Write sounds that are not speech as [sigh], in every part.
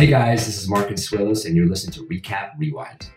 Hey guys, this is Mark Swillis, and you're listening to Recap Rewind.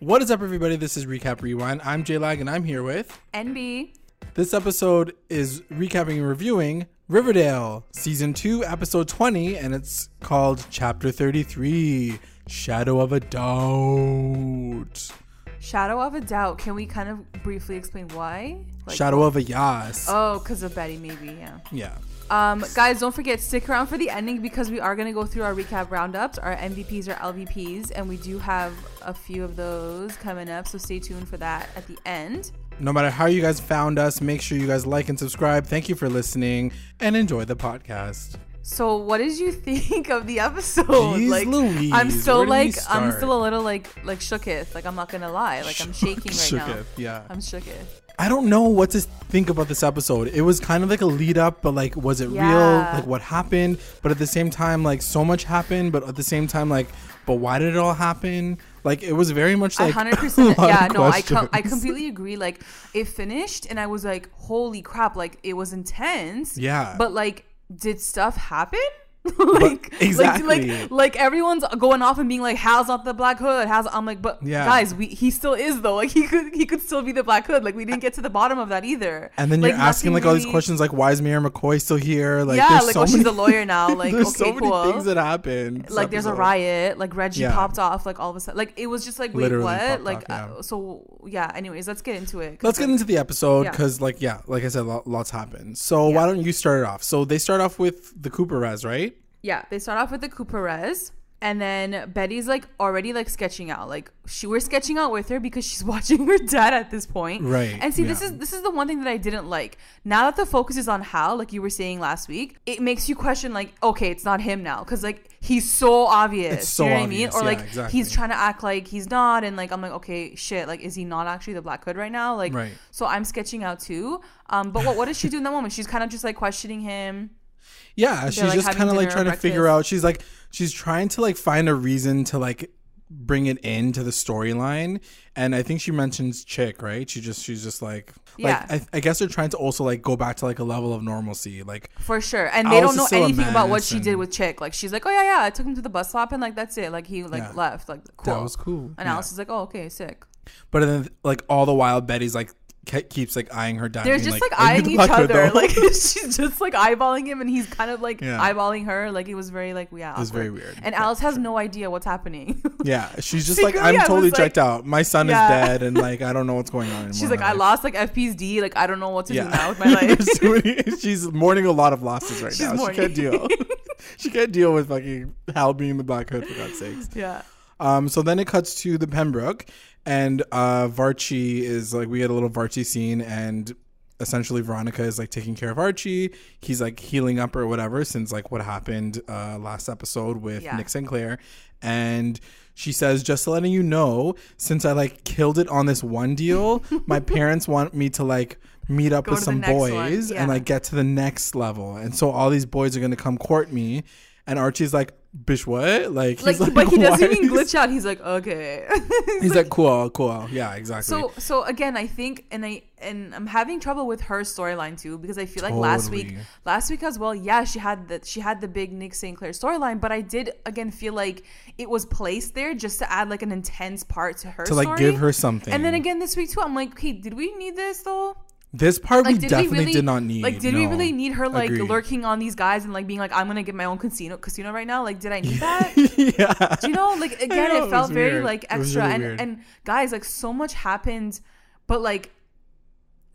What is up, everybody? This is Recap Rewind. I'm J Lag, and I'm here with. NB. This episode is recapping and reviewing Riverdale, Season 2, Episode 20, and it's called Chapter 33 Shadow of a Doubt. Shadow of a doubt. Can we kind of briefly explain why? Like, Shadow of a Yas. Oh, because of Betty, maybe. Yeah. yeah. Um, guys, don't forget stick around for the ending because we are gonna go through our recap roundups, our MVPs, our LVPs, and we do have a few of those coming up. So stay tuned for that at the end. No matter how you guys found us, make sure you guys like and subscribe. Thank you for listening and enjoy the podcast. So, what did you [laughs] think of the episode? Jeez like, Louise, I'm still where do we like, I'm still a little like, like shooketh. Like, I'm not gonna lie. Like, I'm shaking right [laughs] now. Shooketh, yeah. I'm shooketh. I don't know what to think about this episode. It was kind of like a lead up, but like, was it Yeah. real? Like, what happened? But at the same time, like, so much happened. But at the same time, like, but why did it all happen? Like, it was very much A like [laughs] 100%. Yeah, no, I com- I completely agree. Like it finished, and I was like, "Holy crap!" Like it was intense. Yeah. But like, did stuff happen? [laughs] like, exactly. Like, like, like everyone's going off and being like, how's not the Black Hood." Hal's. I'm like, but Yeah. guys, we he still is though. Like he could he could still be the Black Hood. Like we didn't get to the bottom of that either. And then you're asking like all these questions, like, why is Mayor McCoy still here? Like, yeah, like so oh, many, she's a lawyer [laughs] now. Like there's okay, so many cool. things that happened. like there's a riot like reggie Yeah. popped off like all of a sudden like it was just like wait Literally what like off, yeah. uh, so yeah anyways let's get into it Let's get into the episode because, like, yeah, like I said, lo- lots happened. So why don't you start it off? So they start off with the Cooper Res, right? Yeah they start off with the Cooper Res and then Betty's like already like sketching out. Like she we're sketching out with her because she's [laughs] watching her dad at this point. Right, and see this is this is the one thing that I didn't like. Now that the focus is on Hal like you were saying last week it makes you question like okay it's not him now because like he's so obvious It's so you know obvious, what I mean? Or yeah, like exactly. he's trying to act like he's not and like I'm like okay shit like is he not actually the Black Hood right now? Like Right. so I'm sketching out too. Um but what what does she do in that moment? She's kind of just like questioning him Yeah, she's like, just kind of like trying to figure out. She's like, she's trying to like find a reason to like bring it into the storyline. And I think she mentions Chick, right? She just, she's just like, Yeah. like I, I guess they're trying to also like go back to like a level of normalcy. Like, For sure. And they Alice don't know anything about what she did with Chick. Like she's like, Oh yeah, yeah, I took him to the bus stop and like that's it. Like he like Yeah. left. Like cool. that was cool. And Yeah. Alice is like, Oh, okay, sick. But then, like all the while, Betty's like ke- keeps like eyeing her dad. They're just like, "Are you eyeing each other. though?" Like [laughs] [laughs] she's just like eyeballing him and he's kind of like Yeah. eyeballing her. Like it was very like yeah. It was very weird. And Alice has no idea what's happening. [laughs] yeah, she's just like, I'm totally like- checked out. My son Yeah. is dead, and like I don't know what's going on anymore. she's like, I life." lost like FP's D. Like I don't know what to do now with my life. She's she's mourning a lot of losses right She's now. mourning. She can't deal. she can't deal with fucking Hal being the Black Hood for God's sakes. yeah. Um, so then it cuts to the Pembroke, and uh, Varchie is like we get a little Varchie scene, and essentially Veronica is like taking care of Archie. He's like healing up or whatever since like what happened uh, last episode with Yeah. Nick St. Clair, and she says just letting you know since I like killed it on this one deal, [laughs] my parents want me to like meet up Go with some boys yeah. and like get to the next level, and so all these boys are gonna come court me. And Archie's like, bitch, what? Like, he's Like, but he [laughs] doesn't "Why even glitch out. He's like, okay. [laughs] He's like, cool, cool. Yeah, exactly. So so again, I think and I and I'm having trouble with her storyline too because I feel like last week last week as well, yeah, she had the she had the big Nick St. Clair storyline, but I did again feel like it was placed there just to add like an intense part to her to like give her something. And then again this week too, I'm like, okay, did we need this though? This part Like, we did definitely we really did not need. Like, did we really need her like Agreed. lurking on these guys and like being like, I'm gonna get my own casino casino right now? Like, did I need [laughs] that? yeah. Do you know like again know, it it felt was very weird. like extra really and weird. and guys like so much happened but like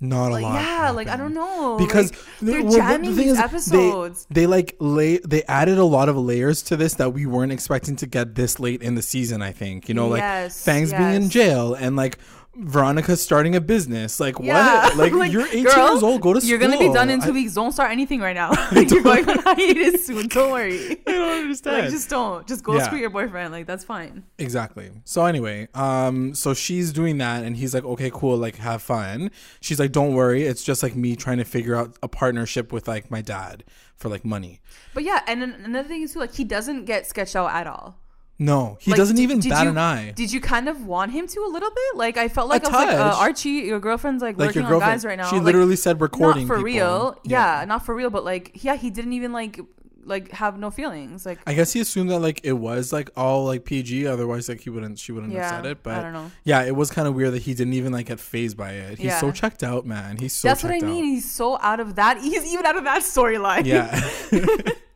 Not like a lot. yeah like i don't know Because like, the- they're well, the- the jamming thing these is, episodes They, they like lay they added a lot of layers to this that we weren't expecting to get this late in the season. I think you know like Yes, Fangs being in jail and like Veronica starting a business. Like yeah what? [laughs] Like, you're 18 girl, years old. Go to school. you're gonna be done in two I- weeks don't start anything right now [laughs] [laughs] you're going on hiatus soon don't worry I don't understand. like just don't just go Yeah. screw your boyfriend like that's fine Exactly. So anyway, um, so she's doing that, and he's like, "Okay, cool, like have fun." She's like, "Don't worry, it's just like me trying to figure out a partnership with like my dad for like money." but yeah and another thing is too like he doesn't get sketched out at all No, he Like, doesn't did- even did bat you, an eye. Did you kind of want him to a little bit? Like I felt like A I was like, uh. Archie, your girlfriend's like, like on guys right now. she Like, literally said recording not for people. real. Yeah. not for real. But like, yeah, he didn't even like like have no feelings. Like I guess he assumed that like it was like all like PG. Otherwise, like he wouldn't, she wouldn't yeah, have said it. But I don't know. yeah, it was kind of weird that he didn't even like get phased by it. He's so checked out, man. He's so. That's what I checked out. mean. He's so out of that. [laughs] He's even out of that storyline. Yeah. [laughs] [laughs]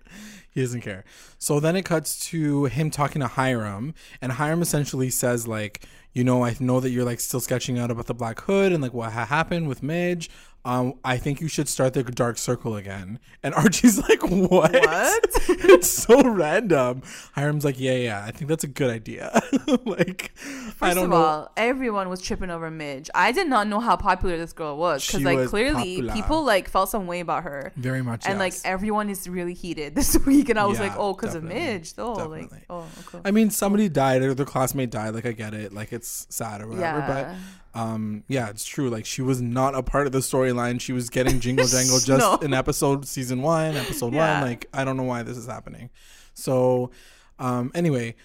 he doesn't care. So then it cuts to him talking to Hiram, and Hiram essentially says, like, you know, I know that you're like still sketching out about the Black Hood and like what ha- happened with Midge. Um, I think you should start the Dark Circle again. And [laughs] Archie's like, what? What? [laughs] it's so random. Hiram's like, yeah, yeah, I think that's a good idea. [laughs] like, I First don't of know. all, everyone was tripping over Midge. I did not know how popular this girl was because, like, was clearly popular. people like felt some way about her, Very much. and like everyone is really heated this week. And I was Yeah, like, oh, because of. Midge, though. Definitely. Like, oh, okay. I mean, somebody died or their classmate died. Like, I get it. Like, it's sad or whatever. Yeah. But, um, yeah, it's true. Like, she was not a part of the storyline. She was getting [laughs] jingle jangle just No. in episode season one, episode Yeah. one. Like, I don't know why this is happening. So, um, anyway,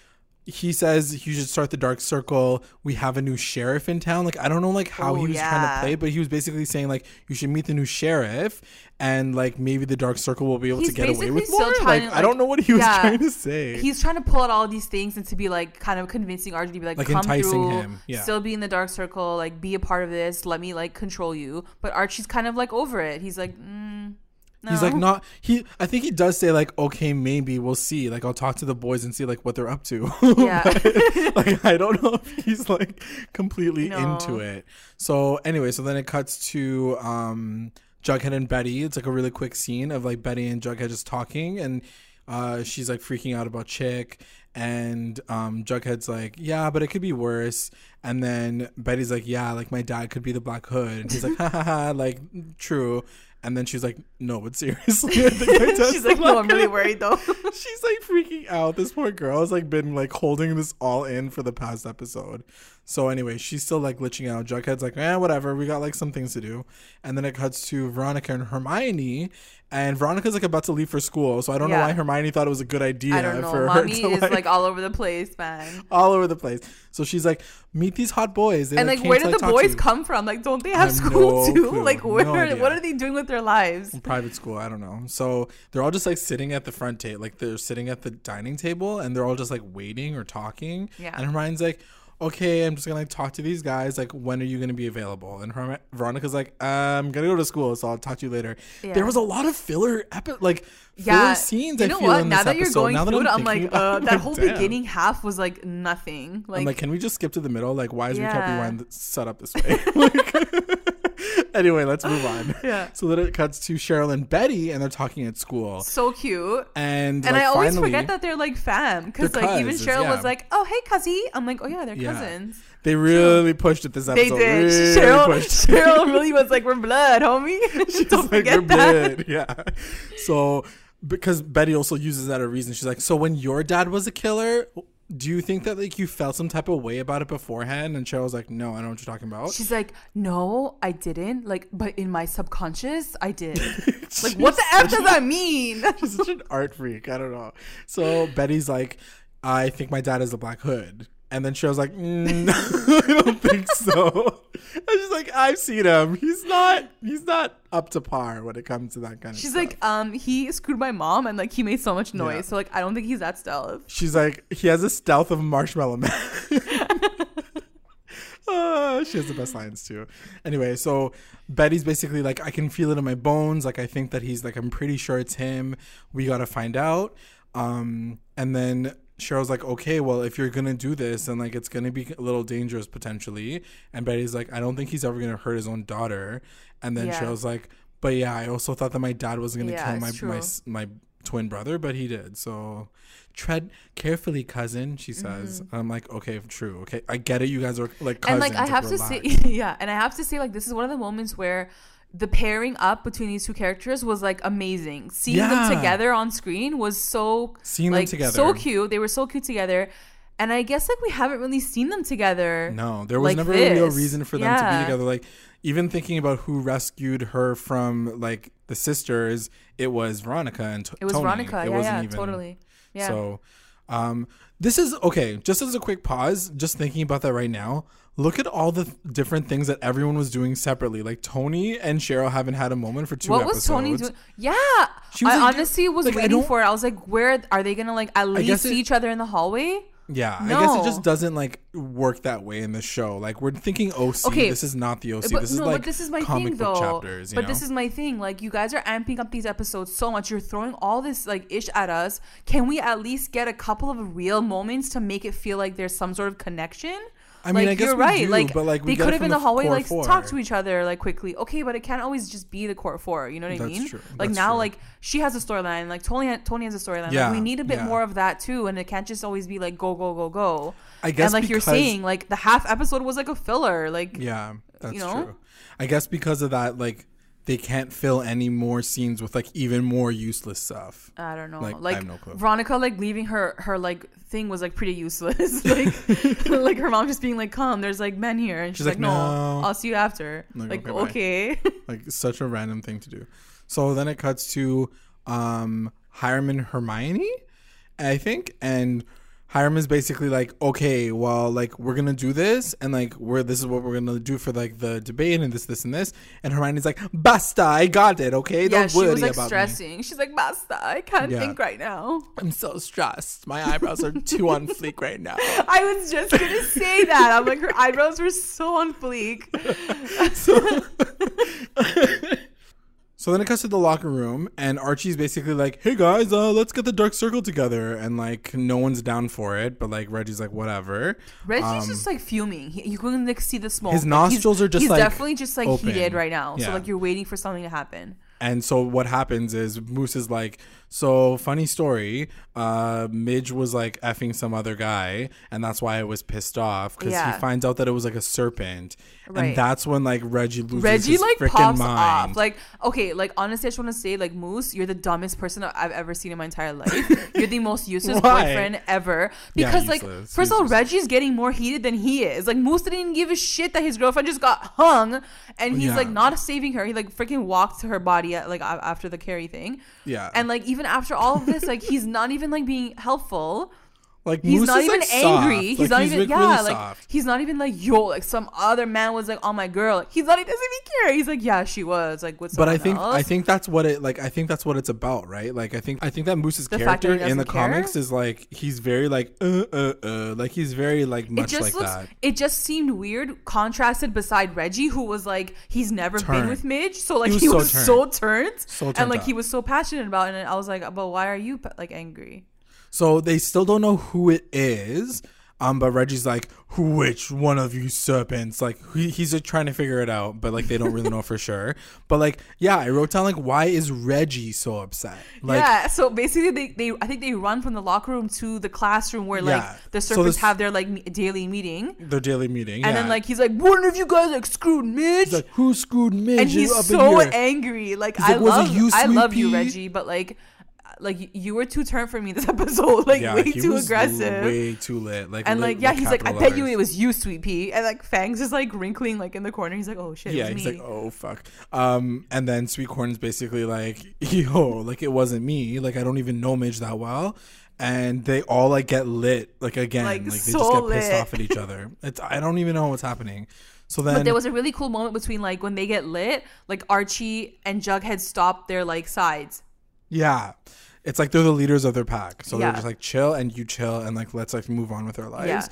he says you should start the dark circle. We have a new sheriff in town. Like, I don't know, like how Oh, he was trying to play, but he was basically saying like you should meet the new sheriff, and like maybe the dark circle will be able He's to get away with more. Like, to, I don't know what he was yeah. trying to say. He's trying to pull out all these things and to be like kind of convincing Archie to be like, Like come through, him, yeah. still be in the dark circle, like be a part of this. Let me like control you. But Archie's kind of like over it. He's like, mm, no. He's like not he. I think he does say like, okay, maybe we'll see. Like I'll talk to the boys and see like what they're up to. [laughs] Yeah. But, [laughs] like I don't know if he's like completely No. into it. So anyway, so then it cuts to um Jughead and Betty. It's like a really quick scene of like Betty and Jughead just talking, and uh, she's like freaking out about Chick, and um, Jughead's like, yeah, but it could be worse. And then Betty's like, yeah, like my dad could be the Black Hood, and he's like, ha ha ha, like true. And then she's like, no, but seriously, I think my [laughs] She's like, no, I'm really worried though. [laughs] She's like freaking out. This poor girl has like been like holding this all in for the past episode. So anyway, she's still like glitching out. Jughead's like, eh, whatever. We got like some things to do. And then it cuts to Veronica and Hermione. And Veronica's like about to leave for school. So I don't know why Hermione thought it was a good idea I don't know. for Mommy her to is like, all over the place, man. [laughs] all over the place. So she's like, meet these hot boys. They, And like, came where did like, the boys come from? Like, don't they have have school no too? clue. Like, where? No what are they doing with their lives? private school i don't know so they're all just like sitting at the front table like they're sitting at the dining table and they're all just like waiting or talking Yeah. and hermione's like okay i'm just gonna like talk to these guys like when are you gonna be available and Herm- veronica's like i'm gonna go to school so i'll talk to you later Yeah. there was a lot of filler epi- like filler Yeah, scenes you i know feel what? in Now this that you're episode. going now through it, I'm thinking like, uh, it, that I'm whole like, [laughs] damn. beginning half was like nothing. Like, I'm like, can we just skip to the middle? Like, why is Yeah. Rewind set up this way? [laughs] Like- [laughs] [laughs] anyway, let's move on. [laughs] Yeah. So then it cuts to Cheryl and Betty, and they're talking at school. so cute. And, And like, I always finally, forget that they're like fam because like even Cheryl yeah. was like, "Oh hey, cuzzy," I'm like, "Oh yeah, they're Yeah. cousins." They really pushed it this episode. They did. Really Cheryl. [laughs] Cheryl really was like, "We're blood, homie." She's Don't like, forget "We're that. bid." Yeah. So because Betty also uses that as a reason. She's like, so when your dad was a killer, do you think that like you felt some type of way about it beforehand? And Cheryl's like, no, I don't know what you're talking about. She's like, "No, I didn't." Like, but in my subconscious, I did. [laughs] like, what the f does that mean? [laughs] She's such an art freak. I don't know. So Betty's like, I think my dad is a Black Hood. And then Cheryl's like, mm, [laughs] I don't think so. And she's like, I've seen him. He's not. He's not up to par when it comes to that kind of She's stuff. like, um, he screwed my mom, and like he made so much noise. Yeah. So like, I don't think he's that stealth. She's like, he has a stealth of a marshmallow man. [laughs] [laughs] Ah, she has the best lines too. Anyway, so Betty's basically like, I can feel it in my bones. Like, I think that he's like, I'm pretty sure it's him. We gotta find out. Um, and then Cheryl's like, okay, well, if you're gonna do this, then like it's gonna be a little dangerous potentially. And Betty's like, I don't think he's ever gonna hurt his own daughter. And then Yeah. Cheryl's like, but yeah, I also thought that my dad wasn't gonna Yeah, kill my my my twin brother, but he did. So tread carefully, cousin. She says. I'm like, okay, true. Okay, I get it. You guys are like Mm-hmm. and cousins. like I have to relax. say, [laughs] yeah, and I have to say, like this is one of the moments where the pairing up between these two characters was like amazing. Seeing Yeah. them together on screen was so Seeing them like together. so cute. They were so cute together. And I guess like we haven't really seen them together. No, there was like never a real reason for them to be together. Like even thinking about who rescued her from like the sisters, it was Veronica and T- It was Tony. Veronica. It yeah, wasn't yeah, even- totally. Yeah. So, um, this is okay. Just as a quick pause, just thinking about that right now. Look at all the th- different things that everyone was doing separately. Like Tony and Cheryl haven't had a moment for two what episodes. was Tony doing? Yeah. She was I like, honestly was like, waiting for it. I was like, where are they gonna like at least see it- each other in the hallway? Yeah, I guess it just doesn't like work that way in the show. Like we're thinking OC. Okay, this is not the OC. but this is no, like but this is my comic thing book though. chapters. You but know? this is my thing. Like you guys are amping up these episodes so much. You're throwing all this like ish at us. Can we at least get a couple of real moments to make it feel like there's some sort of connection? I mean, like, I guess you're right. do, like, but, like, we they could have in the hallway, like four. talk to each other like quickly. Okay, but it can't always just be the core four. You know what I mean? true. Like That's now, true. like she has a storyline. Like Tony, Tony has a storyline. Yeah, Like we need a bit yeah. more of that too, and it can't just always be like go go go go. I guess and like you're saying, like the half episode was like a filler. Like Yeah, that's know? true. I guess because of that, like they can't fill any more scenes with like even more useless stuff. I don't know. Like, I Like, have no clue. Veronica, like leaving her her like thing was like pretty useless. [laughs] like, [laughs] like her mom just being like, "Come, there's like men here," and she's, She's like, like, "No, "No." I'll see you after." Like, Like, okay, okay, [laughs] Like such a random thing to do. So then it cuts to um Hiram and Hermione, I think, and Hiram is basically like, okay, well, like we're gonna do this, and like we're this is what we're gonna do for like the debate and this, this, and this, and Hermione's like, basta, I got it, okay, yeah, don't she worry was like about me. stressing. She's like, "Basta, I can't Yeah. think right now." I'm so stressed. My eyebrows are too on fleek right now. [laughs] I was just gonna say that. I'm like, her eyebrows were so on fleek. [laughs] So [laughs] then it cuts to the locker room, and Archie's basically like, "Hey guys, uh, let's get the Dark Circle together." And like, no one's down for it, but like Reggie's like, "Whatever." Reggie's just like fuming. He, you can like see the smoke. Um, His Like, nostrils are just, He's like, definitely just like open. heated right now. Yeah. So like you're waiting for something to happen. And so what happens is Moose is like, "So funny story. Uh, Midge was like effing some other guy, and that's why I was pissed off because Yeah. he finds out that it was like a serpent, Right. and that's when like Reggie loses Reggie his like freaking pops mind. off. Like, okay, like honestly, I just want to say, like, Moose, you're the dumbest person I've ever seen in my entire life. [laughs] you're the most useless boyfriend ever. Yeah, Because, like, useless, first of all. Reggie's getting more heated than he is. Like, Moose didn't even give a shit that his girlfriend just got hung, and he's Yeah. like not saving her. He like freaking walked to her body at, like after the Carrie thing. Yeah, And like even after all of this, like he's not even like being helpful. Like He's Moose not even like, angry. soft. He's Like, not even like, yeah. really like soft. he's not even like yo. Like some other man was like on my girl. He's not. He doesn't even care. He's like yeah, she was like what's? but I think else. I think that's what it like. I think that's what it's about, right? Like I think I think that Moose's The fact that character in the care? comics is like he's very like uh uh uh like he's very like much like looks. that. It just seemed weird, contrasted beside Reggie, who was like he's never been with Midge, so like He he was was, so so, turned. turned, and turned like he was so passionate about it. And I was like, but why are you like angry? So they still don't know who it is. Um, but Reggie's like, which one of you serpents? Like he, he's just trying to figure it out, but like they don't really know for sure. But like, yeah, I wrote down like, why is Reggie so upset? Like, yeah, so basically, they, they I think they run from the locker room to the classroom where like Yeah. the So serpents this- have their like me- daily meeting, their daily meeting, and yeah. then like he's like, "One of you guys like screwed Midge," he's like, who screwed Midge? and he's up in so here?" angry. Like He's I like, love you, I love you, Reggie, but like. Like you were too turned for me this [laughs] episode, like yeah, way too aggressive. way too lit. Like, and lit like, yeah, he's like, I bet you it was you, Sweet Pea. And like, Fangs is like wrinkling like in the corner. He's like, oh shit, yeah, he's me. like, oh fuck. Um, and then Sweet Corn's basically like, [laughs] yo, like it wasn't me. Like I don't even know Midge that well. And they all like get lit like again. Like, Like, they so just get pissed off at each other. [laughs] It's I don't even know what's happening. So then But there was a really cool moment between like when they get lit, like Archie and Jughead stop their like sides. Yeah. It's like they're the leaders of their pack. So they're Yeah. just like chill and you chill and like let's like move on with our lives. Yeah.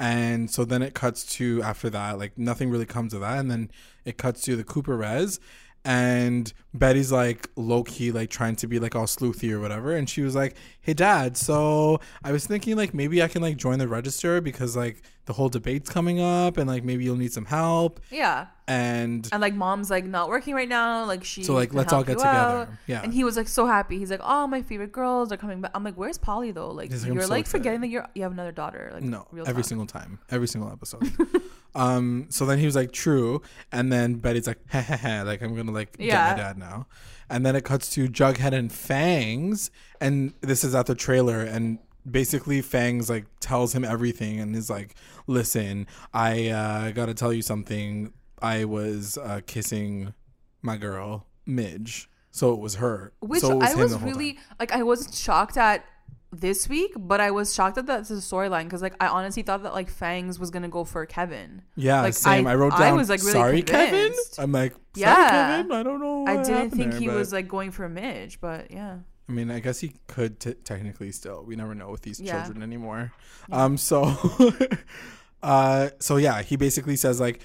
And so then it cuts to after that, like nothing really comes of that. And then it cuts to the Cooper Res. And Betty's like low key, like trying to be like all sleuthy or whatever. And she was like, Hey dad, so I was thinking like maybe I can like join the register because like the whole debate's coming up and like maybe you'll need some help. Yeah. And And like mom's like not working right now. Like she So, like, let's all get together. out. Yeah. And he was like so happy. He's like, Oh, my favorite girls are coming back. I'm like, Where's Polly though? Like like, you're so like excited." forgetting that you're you have another daughter. Like No, real every talk. single time, every single episode. [laughs] um, so then he was like, "True," and then Betty's like, [laughs] "Heh heh heh," like I'm gonna like get Yeah. my dad now. And then it cuts to Jughead and Fangs, and this is at the trailer, and basically Fangs like tells him everything, and is like, "Listen, I uh, gotta tell you something. I was uh, kissing my girl Midge, so it was her. Which so it I was really time. like I wasn't shocked at this week, but I was shocked that that's a storyline because like I honestly thought that like Fangs was gonna go for Kevin. Yeah, Like, same. I, I- wrote down. I was, like, really sorry, Kevin. I'm like, sorry, Yeah. Kevin. I don't know. I didn't think there, he but- was like going for Midge, but yeah. I mean, I guess he could t- technically still. We never know with these Yeah. children anymore. Um. So, [laughs] uh. So yeah, he basically says like,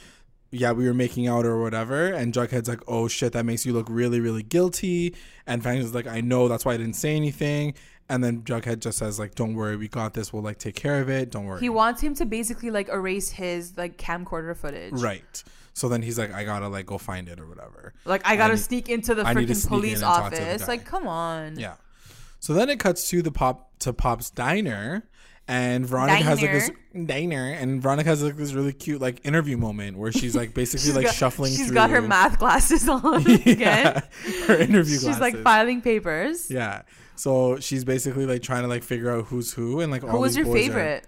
yeah, we were making out or whatever, and Jughead's like, oh shit, that makes you look really, really guilty. And Fangs is like, I know, that's why I didn't say anything. And then Jughead just says like, don't worry, we got this. We'll like take care of it. Don't worry. He wants him to basically like erase his like camcorder footage. right. So then he's like, I gotta like go find it or whatever. Like I gotta need- sneak into the I need to freaking police and talk to the office. Like, come on. Yeah. So then it cuts to the pop to Pop's diner, and Veronica has like this diner, and Veronica has like this really cute like interview moment where she's like basically She's like got- shuffling. She's through, got her math glasses [laughs] on [laughs] Yeah, again. her interview She's glasses. like filing papers. Yeah. So she's basically like trying to like figure out who's who and like all Who was these your boys are- favorite?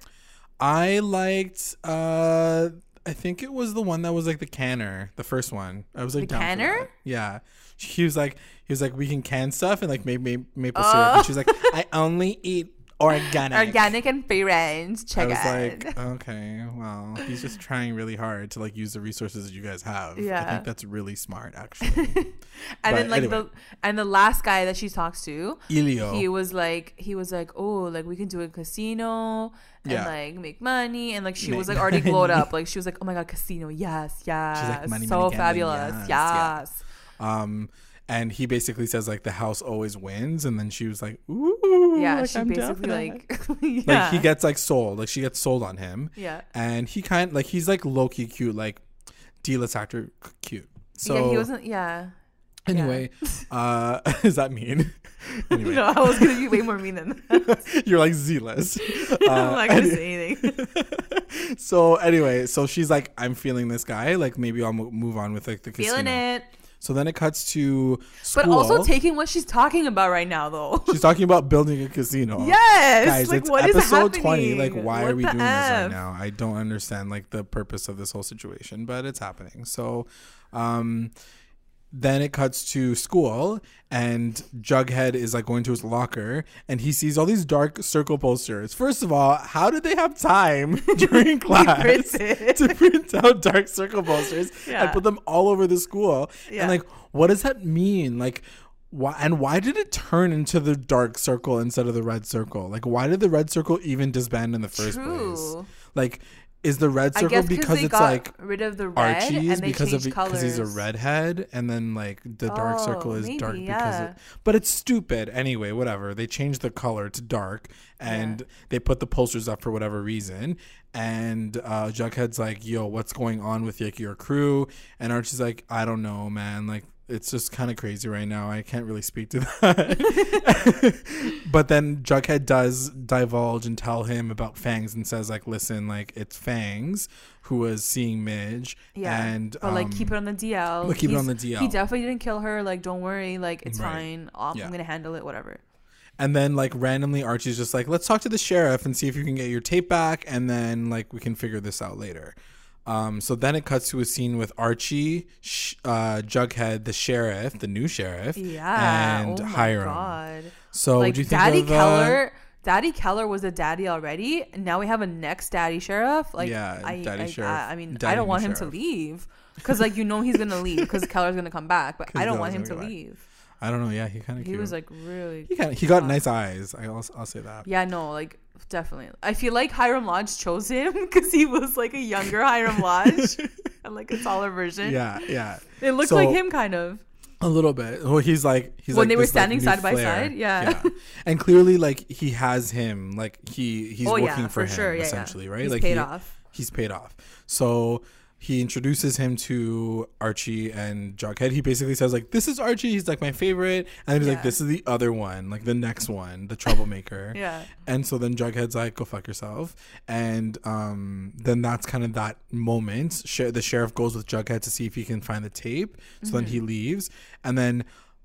I liked. uh I think it was the one that was like the canner, the first one. I was like The canner? Yeah. He was like he was like we can can stuff and like make, make maple Oh. syrup. And she's like I only eat organic. Organic and free range. I Check was it. like, [laughs] okay, well, he's just trying really hard to like use the resources that you guys have. Yeah, I think that's really smart, actually. [laughs] and but then like anyway. the and the last guy that she talks to, Elio. he was like he was like oh like we can do a casino and Yeah. like make money and like she was like already glowed up [laughs] like she was like oh my god casino yes yes money, so money, gambling, fabulous yes, yes, yeah. Um, and he basically says like the house always wins, and then she was like, ooh, yeah like, she I'm basically like [laughs] yeah. Like he gets like sold, like she gets sold on him, yeah. And he kind like he's like low key cute, like D-list actor cute. So yeah he wasn't yeah. Anyway, [laughs] uh, [laughs] is that mean? anyway, no I was gonna be way more mean than that. You're like Z-list. I'm Uh, not gonna say anything. So anyway, so she's like, I'm feeling this guy. Like maybe I'll mo- move on with like the casino. feeling it So then it cuts to school. but also taking what she's talking about right now though [laughs] she's talking about building a casino. yes Guys, like it's what is episode happening 20. Like, why What are we doing this right now? I don't understand like the purpose of this whole situation, but it's happening. So, um, then it cuts to school, and Jughead is like going to his locker, and he sees all these dark circle posters. First of all, how did they have time [laughs] during [laughs] class [laughs] to print out dark circle posters Yeah. and put them all over the school? Yeah. And like, what does that mean? Like, why and why did it turn into the dark circle instead of the red circle? Like, why did the red circle even disband in the first place? Like, is the red I circle guess because they it's got like rid of the red Archie's and they because of because he's a redhead, and then like the dark Oh, circle is dark because yeah. it, but it's stupid anyway. Whatever they changed the color to dark, and they put the posters up for whatever reason. And uh, Jughead's like, "Yo, what's going on with like, your crew?" And Archie's like, "I don't know, man. Like." It's just kind of crazy right now. I can't really speak to [laughs] that. [laughs] but then Jughead does divulge and tell him about Fangs and says like, "Listen, like it's Fangs who was seeing Midge, Yeah, and but like um, keep it on the DL. but keep it on the DL. He definitely didn't kill her. Like, don't worry. Like, it's Right. fine. I'm Yeah. gonna handle it. Whatever. And then like randomly Archie's just like, let's talk to the sheriff and see if you can get your tape back, and then like we can figure this out later. Um, so then it cuts to a scene with Archie, sh- uh, Jughead, the sheriff, the new sheriff, Yeah. and oh my Hiram. God. So like what do you think Daddy of, uh, Keller. Daddy Keller was a daddy already. and Now we have a next daddy sheriff. Like, Yeah, I, daddy I, sheriff. I, I mean, Daddy I don't want him to leave because, like, you know, he's gonna leave because [laughs] Keller's gonna come back. but I don't want him to back. leave. I don't know. Yeah, he kind of He was like really. he kind he got nice eyes. I will I'll say that. Yeah, no, like definitely. I feel like Hiram Lodge chose him [laughs] because he was like a younger Hiram Lodge [laughs] and like a taller version. Yeah, yeah. it looks So- like him kind of. A little bit. Well, he's like he's When like they were this, standing new side by flair. side, yeah. And clearly, like he has him. Like he he's Oh, yeah, working for, for him sure, yeah, yeah. essentially, right? He's like paid he- off. He's paid off. So he introduces him to Archie and Jughead. He basically says like, "This is Archie. He's like my favorite," and then he's like, "This is the other one, like the next one, the troublemaker." [laughs] Yeah. And so then Jughead's like, "Go fuck yourself," and um, then that's kind of that moment. Sh- the sheriff goes with Jughead to see if he can find the tape. So then Mm-hmm. he leaves, and then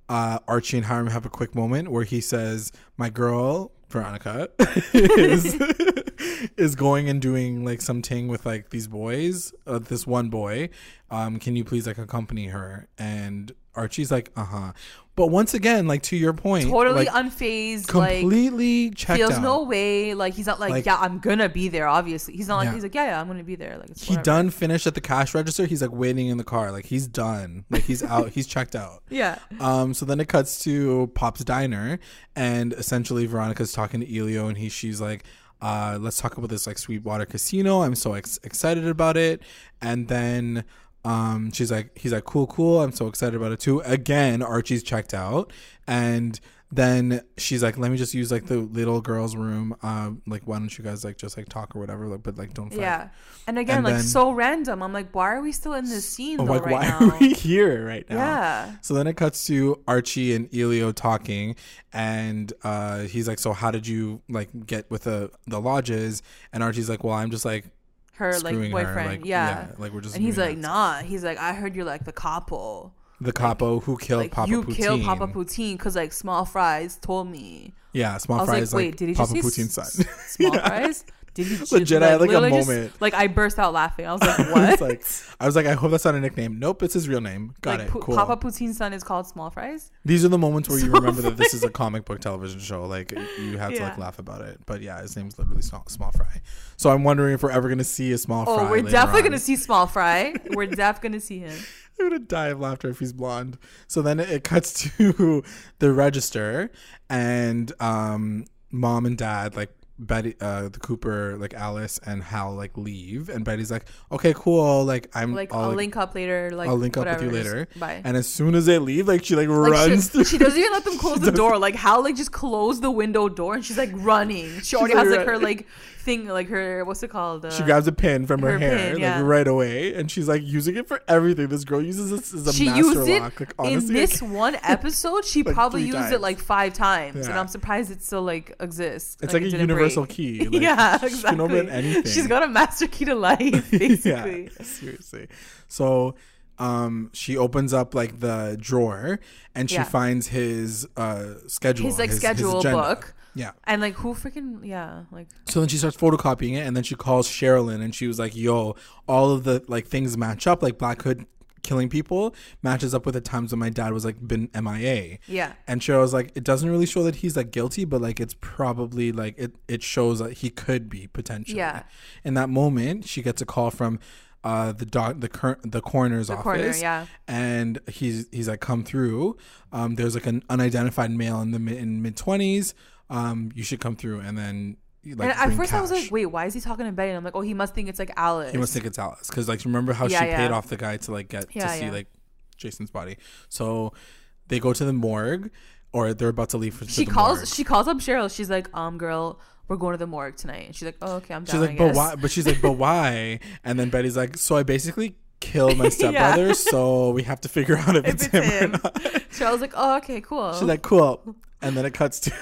uh, Archie and Hiram have a quick moment where he says, "My girl." Veronica is [laughs] is going and doing like something with like these boys, uh, this one boy. Um, can you please like accompany her? And Archie's like, uh huh. But once again, like to your point, totally like, unfazed, like completely checked feels out. no way. Like he's not like, Like- yeah, I'm gonna be there. Obviously, he's not like Yeah. he's like, yeah, yeah, I'm gonna be there. Like it's he whatever. done finished at the cash register. He's like waiting in the car. Like he's done. Like he's out. he's checked out. [laughs] Yeah, Um, so then it cuts to Pop's diner, and essentially Veronica's talking to Elio, and he she's like, uh, "Let's talk about this like Sweetwater Casino. I'm so ex- excited about it." And then um, she's like, "He's like, cool, cool. I'm so excited about it too." Again, Archie's checked out, and then she's like, "Let me just use like the little girl's room. Um, like, why don't you guys like just like talk or whatever? Like, but like don't fight." yeah. And again, And like then- so random. I'm like, why are we still in this scene though like, right why now? are we [laughs] here right now? Yeah. So then it cuts to Archie and Elio talking, and uh, he's like, "So how did you like get with the the lodges?" And Archie's like, "Well, I'm just like Her screwing like her, boyfriend, like, yeah. like we're just." And he's like, nah. He's like, I heard you're like the capo. the capo who killed Like Papa you Poutine. killed Papa Poutine because like small fries told me. Yeah, small I was fry like, wait, like did he Papa just Poutine's s- son. s- small [laughs] fries? Did he Legit, I had, like, a literally just- moment. like I burst out laughing. I was [laughs] like, I what? was like, I was like, I hope that's not a nickname. Nope, it's his real name. Got like it. Cool. Papa Poutine's son is called Small Fries. These are the moments where you [laughs] remember that this is a comic book television show. Like you have to like laugh about it. But yeah, his name's literally Small, Small Fry. So I'm wondering if we're ever gonna see a Small Oh, Fry. Oh, we're definitely on. gonna see Small Fry. We're definitely gonna see him. [laughs] I'm gonna die of laughter if he's blonde. So then it, it cuts to the register, and um, mom and dad like Betty, uh, the Cooper, like Alice and Hal, like leave, and Betty's like, "Okay, cool. Like I'm, Like I'll, I'll, link up later. Like I'll link up with whatever, you just later." Bye. And as soon as they leave, like she like, Like, runs she, [laughs] she doesn't even let them [laughs] close the door. Like how like just close the window door and she's like running. She already has like her like thing like her what's it called? Uh, She grabs a pin from her, her hair, pin, yeah. like right away, and she's like using it for everything. This girl uses this as a she master used it lock. Like, in honestly, this one [laughs] episode. She Like, probably used times. it like five times, and I'm surprised it still like exists. it's like, it a universal break. key. [laughs] Like, yeah, [laughs] She can open anything. She's got a master key to life, basically. yeah, seriously. So um she opens up like the drawer and she Yeah. finds his uh schedule His like schedule agenda. book. Yeah And like who freaking yeah, like so then she starts photocopying it and then she calls sherilyn and she was like yo all of the like things match up like black hood killing people matches up with the times when my dad was like been mia yeah. and Cheryl was like, it doesn't really show that he's like guilty, but like it's probably like it, it shows that he could be potentially. Yeah. In that moment, she gets a call from uh the doc the cur- the coroner's The office. coroner, yeah. And he's he's like come through. Um there's like an unidentified male in the mid in mid twenties. Um you should come through and then like and at first I was like, wait, why is he talking to Betty? And I'm like, oh, he must think it's like Alice. He must think it's Alice because like remember how Yeah, she yeah. paid off the guy to like get Yeah, to see like Jason's body. So they go to the morgue, or they're about to leave for. she the calls morgue. she calls up Cheryl. She's like, um, girl, we're going to the morgue tonight. And she's like, oh, okay, I'm down. She's like, but why? But she's like, but why? And then Betty's like, so I basically killed my [laughs] stepbrother, so we have to figure out if, If it's, it's him, him. or not. Cheryl's like, oh, okay, cool. She's like, cool. And then it cuts to.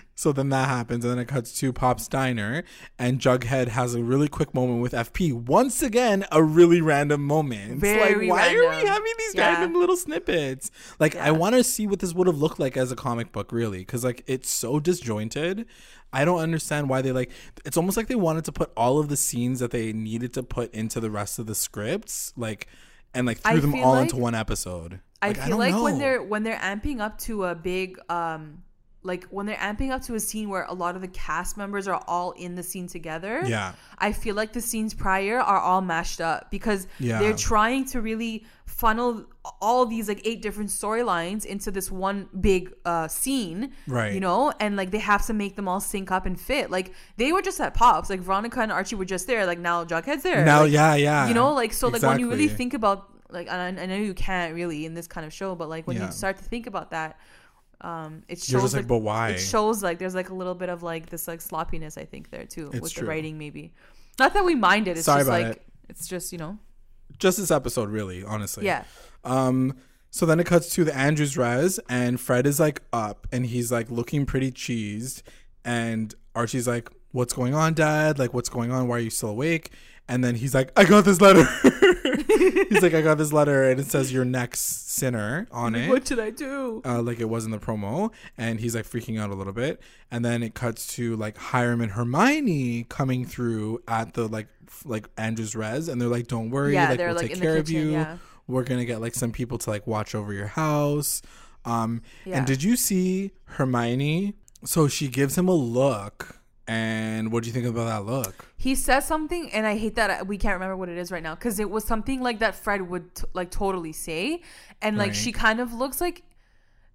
[laughs] so then that happens, and then it cuts to Pop's diner, and Jughead has a really quick moment with FP. Once again, a really random moment. Very like, why are we having these Yeah. random little snippets? Like, I want to see what this would have looked like as a comic book, really, because like it's so disjointed. I don't understand why they like. It's almost like they wanted to put all of the scenes that they needed to put into the rest of the scripts, like, and like threw I them all like- into one episode. I Like, feel don't like when they're when they're amping up to a big um like when they're amping up to a scene where a lot of the cast members are all in the scene together. Yeah. I feel like the scenes prior are all mashed up because Yeah. they're trying to really funnel all these like eight different storylines into this one big uh scene. Right. You know, and like they have to make them all sync up and fit. Like they were just at Pops. Like Veronica and Archie were just there. Like now Jughead's there. Now, Like, yeah, yeah. you know like so like when you really think about like I, I know you can't really in this kind of show but like when Yeah. you start to think about that um it shows just like, but why? it shows like there's like a little bit of like this like sloppiness i think there too It's with true. the writing maybe not that we mind it it's Sorry just about like it. it's just you know just this episode, really, honestly. yeah Um. So then it cuts to the Andrews res, and Fred is like up, and he's like looking pretty cheesed, and Archie's like, "What's going on, Dad? Like, what's going on? Why are you still awake?" And then he's like, "I got this letter." [laughs] He's like, I got this letter and it says your next sinner on it. what should I do? uh, like it was in the promo, and he's like freaking out a little bit. And then it cuts to like Hiram and Hermione coming through at the like f- like Andrew's res, and they're like, "Don't worry, Yeah, like they're, we'll like, take in the care of kitchen, you. yeah. We're gonna get like some people to like watch over your house." Um, Yeah. and did you see Hermione? So she gives him a look, and what do you think about that look? He says something, and I hate that we can't remember what it is right now because it was something like that Fred would t- like totally say, and like Right. she kind of looks like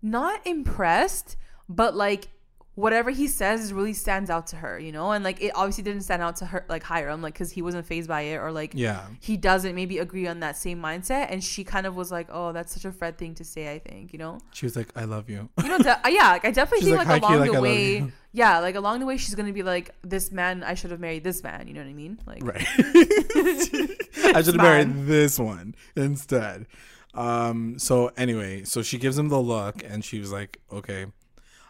not impressed, but like whatever he says really stands out to her, you know, and like it obviously didn't stand out to her like Hiram, like because he wasn't phased by it or like Yeah. he doesn't maybe agree on that same mindset, and she kind of was like, oh, that's such a Fred thing to say, I think, you know. She was like, "I love you." You know, de- uh, yeah, like, I definitely She's think like, like, "Hi, key, along like, the way, [laughs] yeah, like along the way, she's gonna be like, this man, I should have married this man. You know what I mean? Like, Right. [laughs] I should have married this one instead. Um, so anyway, so she gives him the look and she was like, Okay.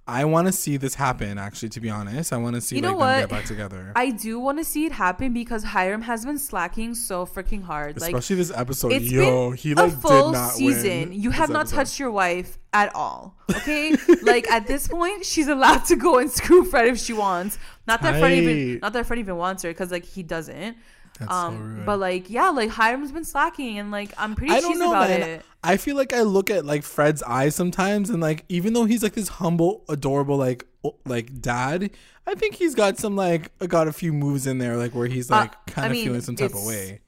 I want to see this happen, actually, to be honest. I want to see You know like them what? get back together. I do want to see it happen because Hiram has been slacking so freaking hard. Like, Especially this episode. it's Yo, been he like a full did not season. win You have not episode. touched your wife at all. Okay, [laughs] like at this point, she's allowed to go and [laughs] screw Fred if she wants. Not that Fred even, not that Fred even wants her, because like he doesn't. That's so um, rude. but like yeah, like Hiram's been slacking, and like I'm pretty I don't know, about man. it. I feel like I look at like Fred's eyes sometimes, and like even though he's like this humble, adorable, like like dad, I think he's got some like got a few moves in there, like where he's Uh, like I kind of mean, feeling some type of way.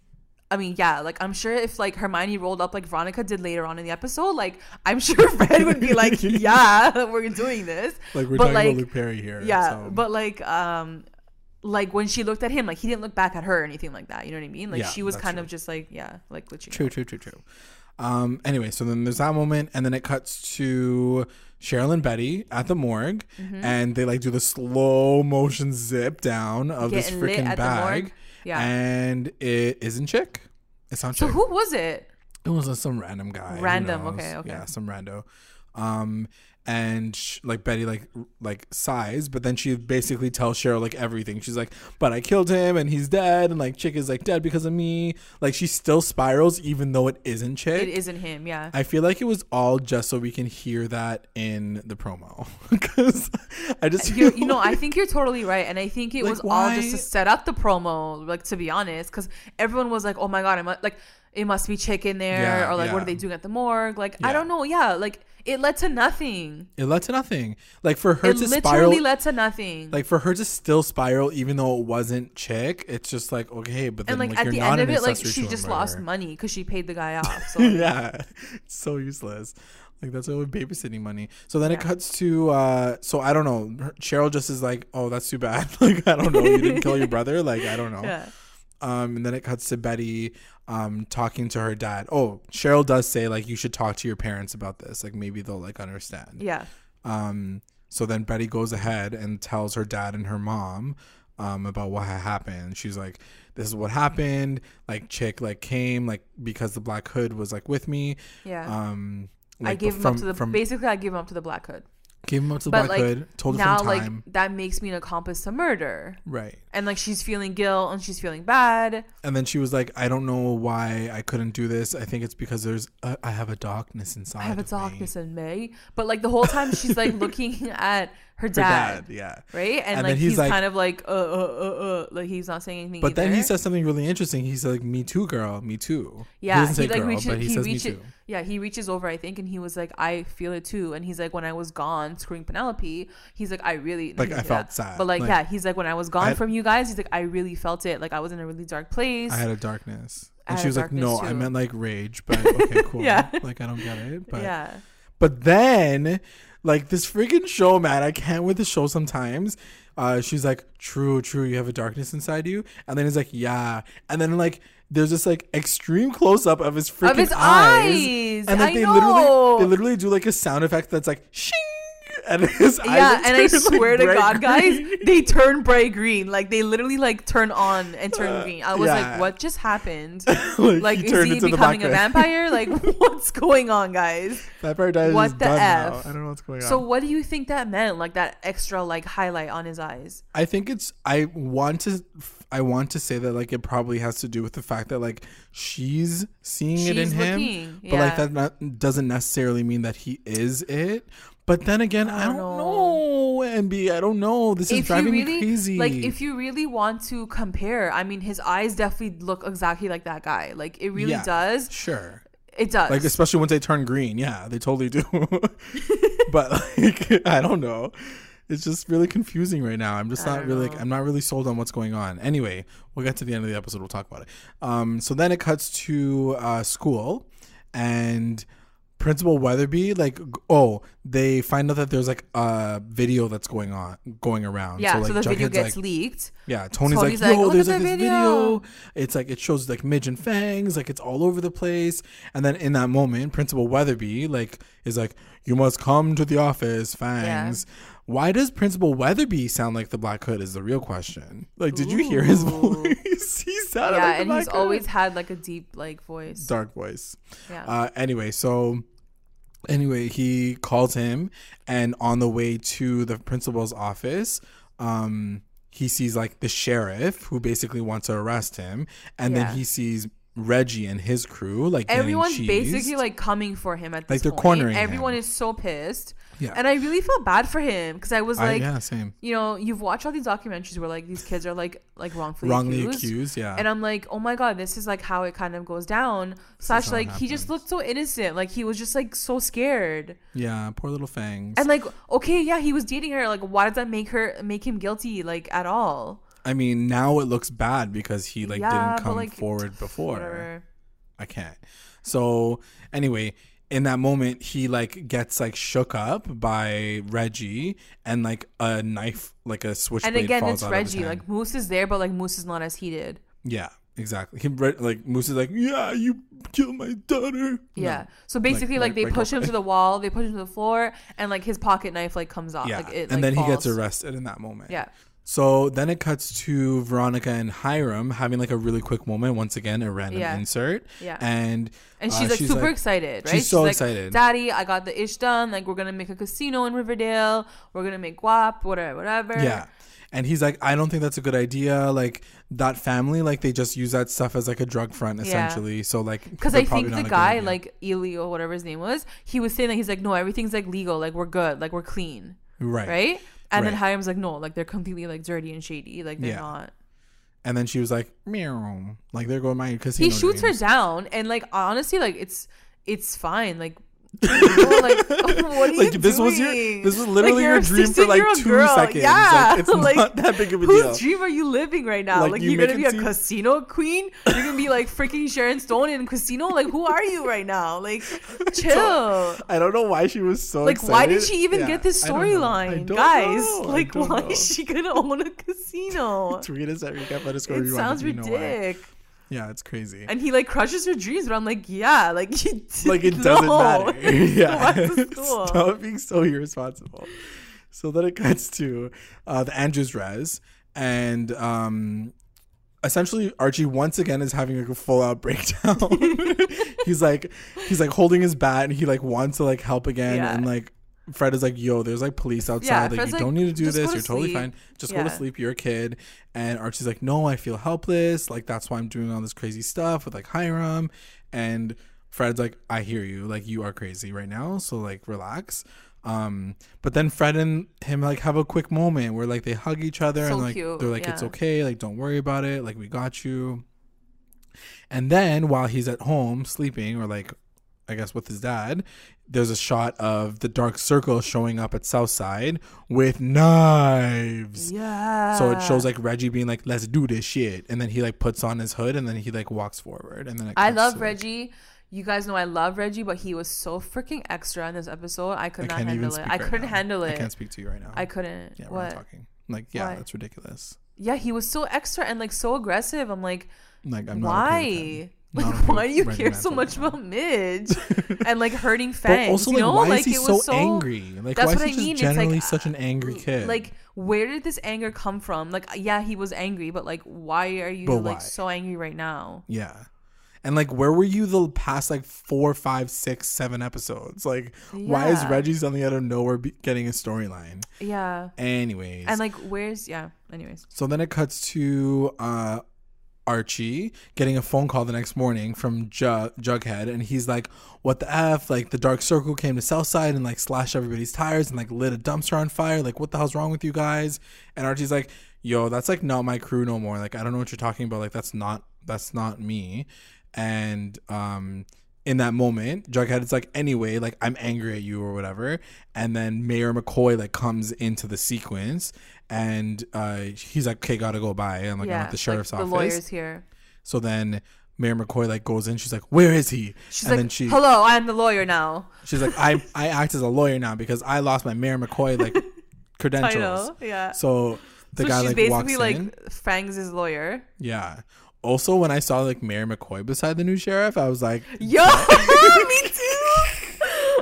I mean, yeah, like I'm sure if like Hermione rolled up like Veronica did later on in the episode, like I'm [laughs] sure Fred would be like, [laughs] "Yeah, [laughs] we're doing this." Like we're but, talking like, about Luke Perry here. Yeah, so. but like, um, like when she looked at him, like he didn't look back at her or anything like that. You know what I mean? Like Yeah, she was kind true. of just like, yeah, like. True, true, true, true. Um, anyway, so then there's that moment, and then it cuts to Cheryl and Betty at the morgue, Mm-hmm. and they like do the slow motion zip down of Getting this freaking bag. Yeah. and it isn't chick. It's not chick. so who was it? It was uh, some random guy. Random, okay, okay. Yeah, some rando. Um, and sh- like Betty like like sighs, but then she basically tells Cheryl like everything. She's like, "But I killed him, and he's dead." And like Chick is like dead because of me. Like she still spirals, even though it isn't Chick. It isn't him. Yeah. I feel like it was all just so we can hear that in the promo [laughs] because I just uh, feel you know, I [laughs] think you're totally right, and I think it Like, was all just to set up the promo. Like to be honest, because everyone was like, "Oh my god, I'm like." It must be chick in there, Yeah, or like, what are they doing at the morgue? Like, I don't know. Yeah, like it led to nothing. it led to nothing. Like for her It to literally spiral, led to nothing. like for her to still spiral even though it wasn't chick it's just like okay but then and like, like, at the end of it, like she just lost money because she paid the guy off. [laughs] So like, yeah it's so useless like that's what babysitting money so then it cuts to uh so i don't know cheryl just is like oh that's too bad [laughs] like i don't know you didn't kill your [laughs] brother like i don't know yeah. Um and then it cuts to betty um talking to her dad oh cheryl does say like you should talk to your parents about this like maybe they'll like understand Yeah. um, so then Betty goes ahead and tells her dad and her mom um, about what had happened. She's like, "This is what happened. Like, chick like came like because the Black Hood was like with me. Yeah. Um, I like, gave him from, up to the from basically I gave him up to the Black Hood. gave him up to the But Black like Hood. Told her now from like that makes me an accomplice to murder. right. And like she's feeling guilt and she's feeling bad. And then she was like, "I don't know why I couldn't do this. I think it's because there's a, I have a darkness inside. I have a of me." darkness in me. But like the whole time she's like [laughs] looking at her Her dad. yeah. Right? And, And like he's he's, like- kind of like uh uh uh uh like he's not saying anything. But then he says something really interesting. He's like, "Me too, girl. Me too." Yeah, he he like girl, reaches. but he, He, says reaches. me too. Yeah, he reaches over, I think, and he was like, "I feel it too." And he's like, "When I was gone, screwing Penelope, he's like, I really Like, I felt that. sad. But like, Like, yeah, he's like, when I was gone I- from you guys, he's like, I really felt it. Like I was in a really dark place. I had a darkness. I And she was like, no, darkness I meant like rage, but okay, [laughs] cool. Yeah. Like, I don't get it. But, yeah, but then, like, this freaking show, man, I can't with the show sometimes. Uh, she's like, true, true, you have a darkness inside you. And then he's like, yeah. And then, like, there's this like extreme close up of his freaking of his eyes. eyes. And like I they know. literally they literally do like a sound effect that's like shing and his yeah, and I [laughs] turn, like, swear to God, guys, they turn bright green. Like they literally like turn on and turn uh, green. I was yeah. like, what just happened? [laughs] like, Like, he is he becoming a vampire? Like, [laughs] what's going on, guys? Vampire Diaries What the done now. F? I don't know what's going on. So, what do you think that meant? Like that extra like highlight on his eyes? I think it's I want to I want to say that like it probably has to do with the fact that like she's seeing it in She's him, looking, but like that not, doesn't necessarily mean that he is it. But then again, I I don't, don't know. MB, I don't know. This is if driving really me crazy. like, if you really want to compare, I mean, his eyes definitely look exactly like that guy. Like it really Yeah. does. sure, It does. like especially once they turn green, yeah, they totally do. [laughs] but like, [laughs] I don't know. It's just really confusing right now. I'm just I not don't really. know. I'm not really sold on what's going on. Anyway, we'll get to the end of the episode. We'll talk about it. Um, so then it cuts to uh, school, and Principal Weatherbee, like, oh, they find out that there's like a video that's going on, going around. yeah. So, like, the video gets like, leaked. yeah, Tony's, Tony's like, like, yo, "Look there's like this video." video. It's like it shows like Midge and Fangs, like it's all over the place. And then in that moment, Principal Weatherbee like is like, "You must come to the office, Fangs." Why does Principal Weatherbee sound like the Black Hood? Is the real question. Like, did you hear his voice? [laughs] he sounded Yeah, like the and Black he's Hood. always had like a deep like voice. dark voice. Yeah. Uh, anyway, so anyway, he calls him, and on the way to the principal's office, um, he sees like the sheriff who basically wants to arrest him, and Yeah. then he sees Reggie and his crew like Everyone's basically like coming for him at this Like, they're point. cornering Everyone him. is so pissed. Yeah. And I really felt bad for him because I was I- like, yeah, same. you know, you've watched all these documentaries where like these kids are like like wrongfully, Wrongly accused. accused, yeah. And I'm like, oh my god, this is like how it kind of goes down. Slash, like he just looked so innocent, like he was just like so scared. yeah, poor little Fangs. And like, okay, yeah, he was dating her. Like, why does that make her make him guilty? Like at all? I mean, now it looks bad because he like Yeah, didn't come like, forward before. Whatever. I can't. So anyway, in that moment, he like gets like shook up by Reggie, and like a knife, like a switchblade, And again, falls it's out of his Reggie. Like Moose is there, but like Moose is not as heated. yeah, exactly. He like Moose is like, yeah, you killed my daughter. Yeah. No. So basically, like, like- they like push oh. him to the wall, they push him to the floor, and like his pocket knife like comes off. yeah, Like it, and then he gets arrested in that moment. Yeah. So then it cuts to Veronica and Hiram having like a really quick moment. Once again, a random Yeah. insert. Yeah. And And uh, she's like super excited, right? she's so like, excited. Daddy, I got the ish done. Like we're gonna make a casino in Riverdale. We're gonna make guap, whatever, whatever. Yeah. And he's like, I don't think that's a good idea. Like that family, like they just use that stuff as like a drug front, essentially. Yeah. So like, Because I think the guy, like Ely or whatever his name was, he was saying that he's like, no, everything's like legal, like we're good, like we're clean, right, right? And then Right. Hiram's like, no, like they're completely like dirty and shady, like they're Yeah. not. And then she was like, meow, like they're going my casino. He shoots her down, and like honestly, like it's it's fine, like. Like [laughs] what are Like you this doing? was your, this was literally you're your dream for like two girl. seconds. Yeah, like, [laughs] it's like, not that big of a deal. Whose dream are you living right now? Like, Like, you you're gonna be a seem- casino queen? You're gonna be like freaking Sharon Stone in casino? Like who are you right now? Like [laughs] chill. I don't know why she was so Like why did she even Yeah, get this I don't know. I storyline, guys? know. Like why know. is she gonna own a casino? Tweet us at recap underscore It sounds if you know why. ridiculous. Yeah, it's crazy. And he like crushes her dreams, but I'm like, yeah, like [laughs] like it doesn't no. matter. [laughs] [laughs] yeah, Go back to school. stop being so irresponsible. So then it cuts to uh, the Andrews res, and um, essentially Archie once again is having like a full out breakdown. he's like he's like holding his bat and he like wants to like help again, Yeah. and like Fred is like, "Yo, there's like police outside. Yeah, like Fred's you like, don't need to do this. to You're totally fine. Just go to sleep. You're a kid." And Archie's like, "No, I feel helpless. Like that's why I'm doing all this crazy stuff with like Hiram." And Fred's like, "I hear you. Like you are crazy right now. So like relax." Um, but then Fred and him like have a quick moment where like they hug each other So and like cute, they're like, "It's okay. Like don't worry about it. Like we got you." And then while he's at home sleeping or like I guess with his dad, there's a shot of the dark circle showing up at Southside with knives. Yeah. So it shows like Reggie being like, "Let's do this shit," and then he like puts on his hood and then he like walks forward and then I love to, like- Reggie. You guys know I love Reggie, but he was so freaking extra in this episode. I I could not can't handle it. I right couldn't now. handle it. I can't speak to you right now. I couldn't. yeah, we're what? not talking. Like, yeah, that's ridiculous. Yeah, he was so extra and like so aggressive. I'm like, Like, I'm not why? Like, why do you care so much about Midge [laughs] and like hurting But fangs? also, you like, know, why like is he it so, was so angry? Like, That's why what is I he just mean. It's generally like, such an angry uh, kid? Like, where did this anger come from? Like, yeah, he was angry, but like, why are you But like why? so angry right now? yeah. And like, where were you the past like four, five, six, seven episodes? Like, why is Yeah. Reggie suddenly out of nowhere getting a storyline? Yeah, Anyways, and like, where's yeah? Anyways, So then it cuts to uh, Archie getting a phone call the next morning from Jug- Jughead, and he's like, "What the f? Like the Dark Circle came to Southside and like slashed everybody's tires and like lit a dumpster on fire. Like what the hell's wrong with you guys?" And Archie's like, "Yo, that's like not my crew no more. Like I don't know what you're talking about. Like that's not that's not me." And um, in that moment, Jughead is like, anyway, like I'm angry at you or whatever. And then Mayor McCoy like comes into the sequence and uh, he's like, okay, gotta go by. And like I'm yeah, at the sheriff's like, office. The lawyer's here. So then Mayor McCoy like goes in. She's like, where is he? She's and like, then she "Hello, I'm the lawyer now." she's like, I I act as a lawyer now because I lost my Mayor McCoy like [laughs] credentials. Yeah. So the so guy like basically walks like in. Fangs' his lawyer. Yeah. Also, when I saw like Mayor McCoy beside the new sheriff, I was like, Yo, [laughs] me.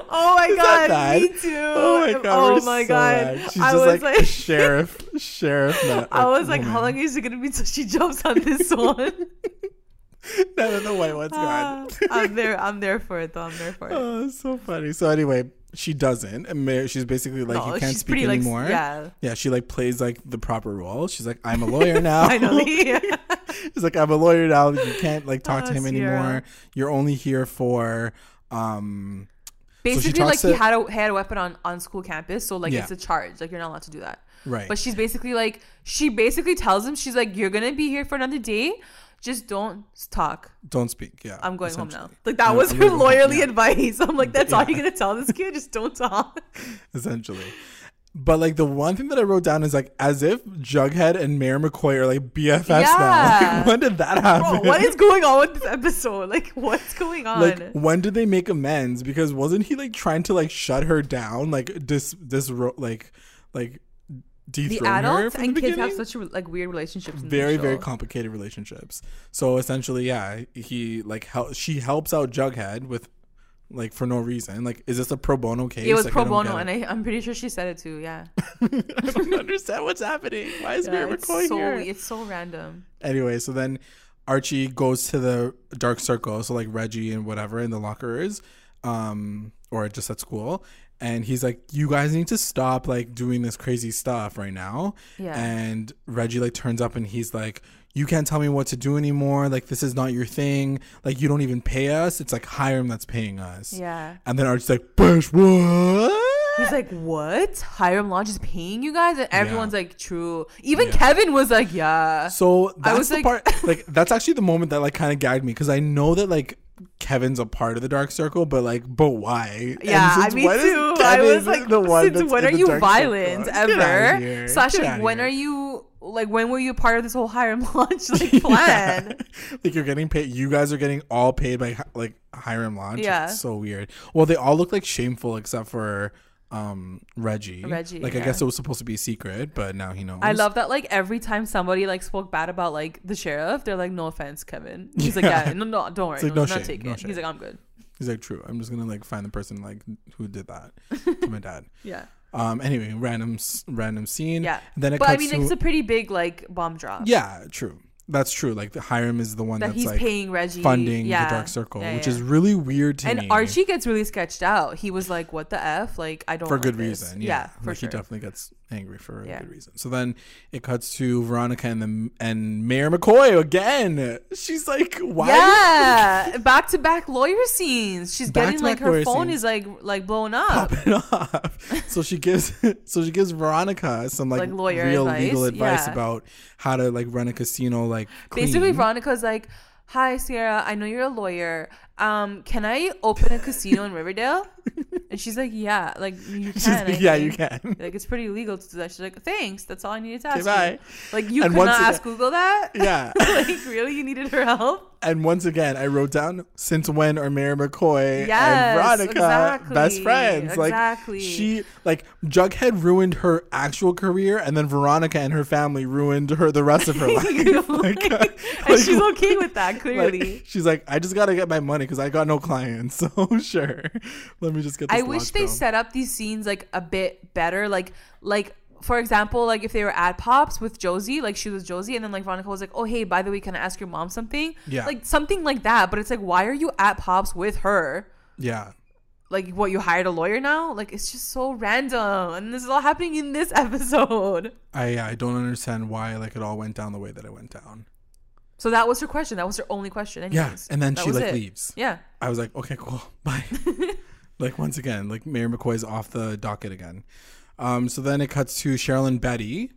Oh my [laughs] Is god, that me too. Oh my god! Oh my so god. bad. She's I was like, like, sheriff, [laughs] sheriff. Not, I was like, how long is it gonna be till she jumps on this [laughs] one? None of the white one's gone. I'm there. I'm there for it though. I'm there for it. oh, it's so funny. So anyway, she doesn't, she's basically like, No, you can't speak pretty, like, anymore. yeah. yeah. She like plays like the proper role. She's like, I'm a lawyer now. Know. Yeah. She's like, I'm a lawyer now. You can't like talk Oh, to him Sierra. anymore. You're only here for um. Basically, like talks he had a had a weapon on on school campus, so like Yeah. it's a charge. Like you're not allowed to do that. Right. But she's basically like she basically tells him she's like you're gonna be here for another day, just don't talk. Don't speak. Yeah. I'm going home now. Like that I'm- was I'm her home, lawyerly yeah. [laughs] advice. I'm like, that's all you're gonna tell this kid? Just don't talk. [laughs] essentially. But like the one thing that I wrote down is like as if Jughead and Mayor McCoy are like BFFs now. Like, [laughs] when did that happen? Bro, what is going on with this episode? Like, what's going [laughs] on? like when did they make amends? Because wasn't he like trying to like shut her down, like dis dis like like the dethrone her adults and the kids have such like weird relationships. In very very complicated relationships. So essentially, yeah, he like hel- she helps out Jughead with like for no reason. Like, is this a pro bono case? It was Like, pro bono, and. I, I'm pretty sure she said it too. Yeah, [laughs] I don't understand what's happening. Why is yeah it's McCoy so here? it's so random. anyway, so then Archie goes to the dark circle, so like Reggie and whatever in the lockers, um, or just at school, and he's like, "You guys need to stop like doing this crazy stuff right now." Yeah. And Reggie like turns up and he's like, "You can't tell me what to do anymore. Like this is not your thing. Like you don't even pay us. It's like Hiram that's paying us." Yeah. And then Archie's like, "Bitch, what?" He's like, "What? Hiram Lodge is paying you guys?" And everyone's Yeah. like, "True." Even Yeah. Kevin was like, "Yeah." So that's was the like- part. Like that's actually the moment that like kind of gagged me because I know that like Kevin's a part of the dark circle, but like, but why? Yeah, since me when is too. I was like, the one since when are you violent circle? Ever? Slash, like, when are you like when were you part of this whole Hiram Lodge [laughs] [laughs] like plan? [laughs] like you're getting paid. You guys are getting all paid by like Hiram Lodge. Yeah. It's so weird. Well, they all look like shameful except for um Reggie. Reggie, Like I guess it was supposed to be a secret, but now he knows. I love that like every time somebody like spoke bad about like the sheriff, they're like, "No offense, Kevin." [laughs] He's like, Yeah. "Yeah, no, no, don't worry, like, no, no not shame, take no it." shame. He's like, "I'm good." He's like, true. I'm just gonna like find the person like who did that to my dad. [laughs] Yeah, Um. Anyway, random random scene. yeah. Then it but I mean, to it's a pretty big like bomb drop. Yeah, true. That's true. Like the Hiram is the one that that's he's like paying Reggie funding yeah. the Dark Circle, Yeah, which is really weird to and me. And Archie gets really sketched out. He was like, "What the f?" Like, I don't for like good this. reason. Yeah, Yeah, for like sure. he definitely gets angry for a Yeah. good reason. So then it cuts to Veronica and the and Mayor McCoy again. She's like, why? Yeah, back to back lawyer scenes. She's getting like her phone scenes. is like like blowing up. Popping [laughs] off. so she gives [laughs] so she gives Veronica some like, Like lawyer real advice, legal advice yeah. about how to like run a casino like Basically, clean. Veronica's like, "Hi, Sierra. I know you're a lawyer. Um, can I open a casino in Riverdale? [laughs] And she's like, yeah, like you She's can. like, yeah, you can. Like it's pretty illegal to do that. She's like, thanks. That's all I needed to Okay, ask. bye. You. Like you And could not again- ask Google that. [laughs] Yeah. [laughs] like really, you needed her help. And once again, I wrote down since when are Mayor McCoy Yes, and Veronica exactly, best friends? Like exactly. she like Jughead ruined her actual career, and then Veronica and her family ruined her the rest of her life. like, uh, and like, she's okay with that. like, Clearly. she's like, I just gotta get my money because I got no clients. [laughs] So sure, let me just get. This I wish they set up these scenes like a bit better. Like like for example, like if they were at Pops with Josie, like she was Josie, and then like Veronica was like, "Oh hey, by the way, can I ask your mom something?" Yeah. like something like that. But it's like, why are you at Pops with her? Yeah, Like what? You hired a lawyer now? Like it's just so random, and this is all happening in this [laughs] episode. I I don't understand why like it all went down the way that it went down. So that was her question. That was her only question. Yeah, and then That she like it. leaves. Yeah. I was like, okay, cool, [laughs] bye. [laughs] like once again, like Mayor McCoy's off the docket again. Um, so then it cuts to Cheryl and Betty,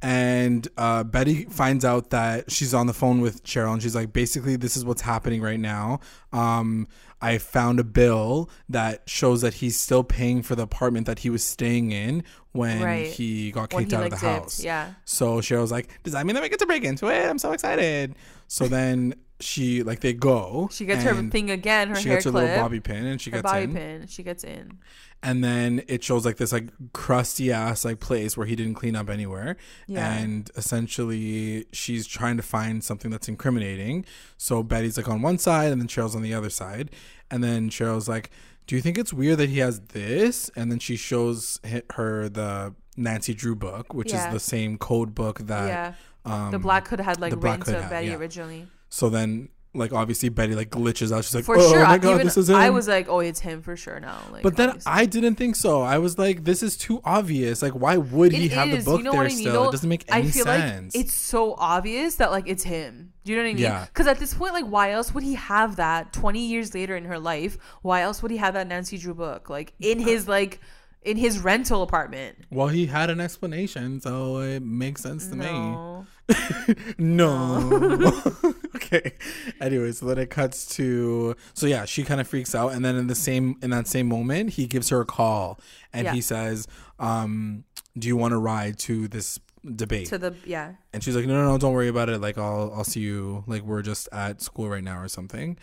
and uh, Betty finds out that she's on the phone with Cheryl, and she's like, basically, this is what's happening right now. Um, I found a bill that shows that he's still paying for the apartment that he was staying in when Right. he got kicked he, out like, of the dipped, house. yeah. So Cheryl's like, does that mean that we get to break into it? I'm so excited. So then she like they go. She gets her thing again. Her She hair gets her clip. little bobby pin and she gets bobby in. pin. She gets in. And then it shows like this like crusty ass like place where he didn't clean up anywhere. Yeah. And essentially she's trying to find something that's incriminating. So Betty's like on one side and then Cheryl's on the other side. And then Cheryl's like, Do you think it's weird that he has this? And then she shows her the Nancy Drew book, which Yeah. is the same code book that yeah. um The Black Hood had like written to Betty yeah. originally. so then like obviously Betty like glitches out. She's like, For Oh sure. my I- god, even this is him. I was like, oh, it's him for sure now. Like, But then obviously. I didn't think so. I was like, this is too obvious. Like, why would he It have is. the book you know there I mean? still? It doesn't make any I feel sense. like it's so obvious that like it's him. Do you know what I mean? Yeah. Because at this point, like, why else would he have that? Twenty years later in her life, why else would he have that Nancy Drew book like in his like in his rental apartment? well, he had an explanation, so it makes sense to No. me. no. [laughs] [laughs] okay. Anyway, so then it cuts to so yeah, she kind of freaks out, and then in the same in that same moment, he gives her a call, and Yeah. he says, um, "Do you want to ride to this debate?" To the yeah. And she's like, no, no, no, don't worry about it. Like, I'll, I'll see you. Like, we're just at school right now or something.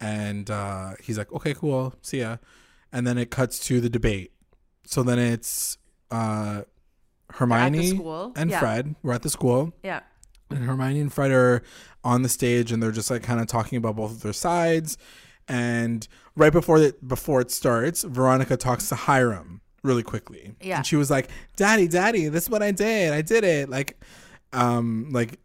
And uh, he's like, okay, cool, see ya. And then it cuts to the debate. So then it's uh, Hermione school. and Yeah. Fred. We're at the school, Yeah. and Hermione and Fred are on the stage, and they're just like kind of talking about both of their sides. And right before it before it starts, Veronica talks to Hiram really quickly. Yeah. And she was like, "Daddy, Daddy, this is what I did. I did it. Like, um, like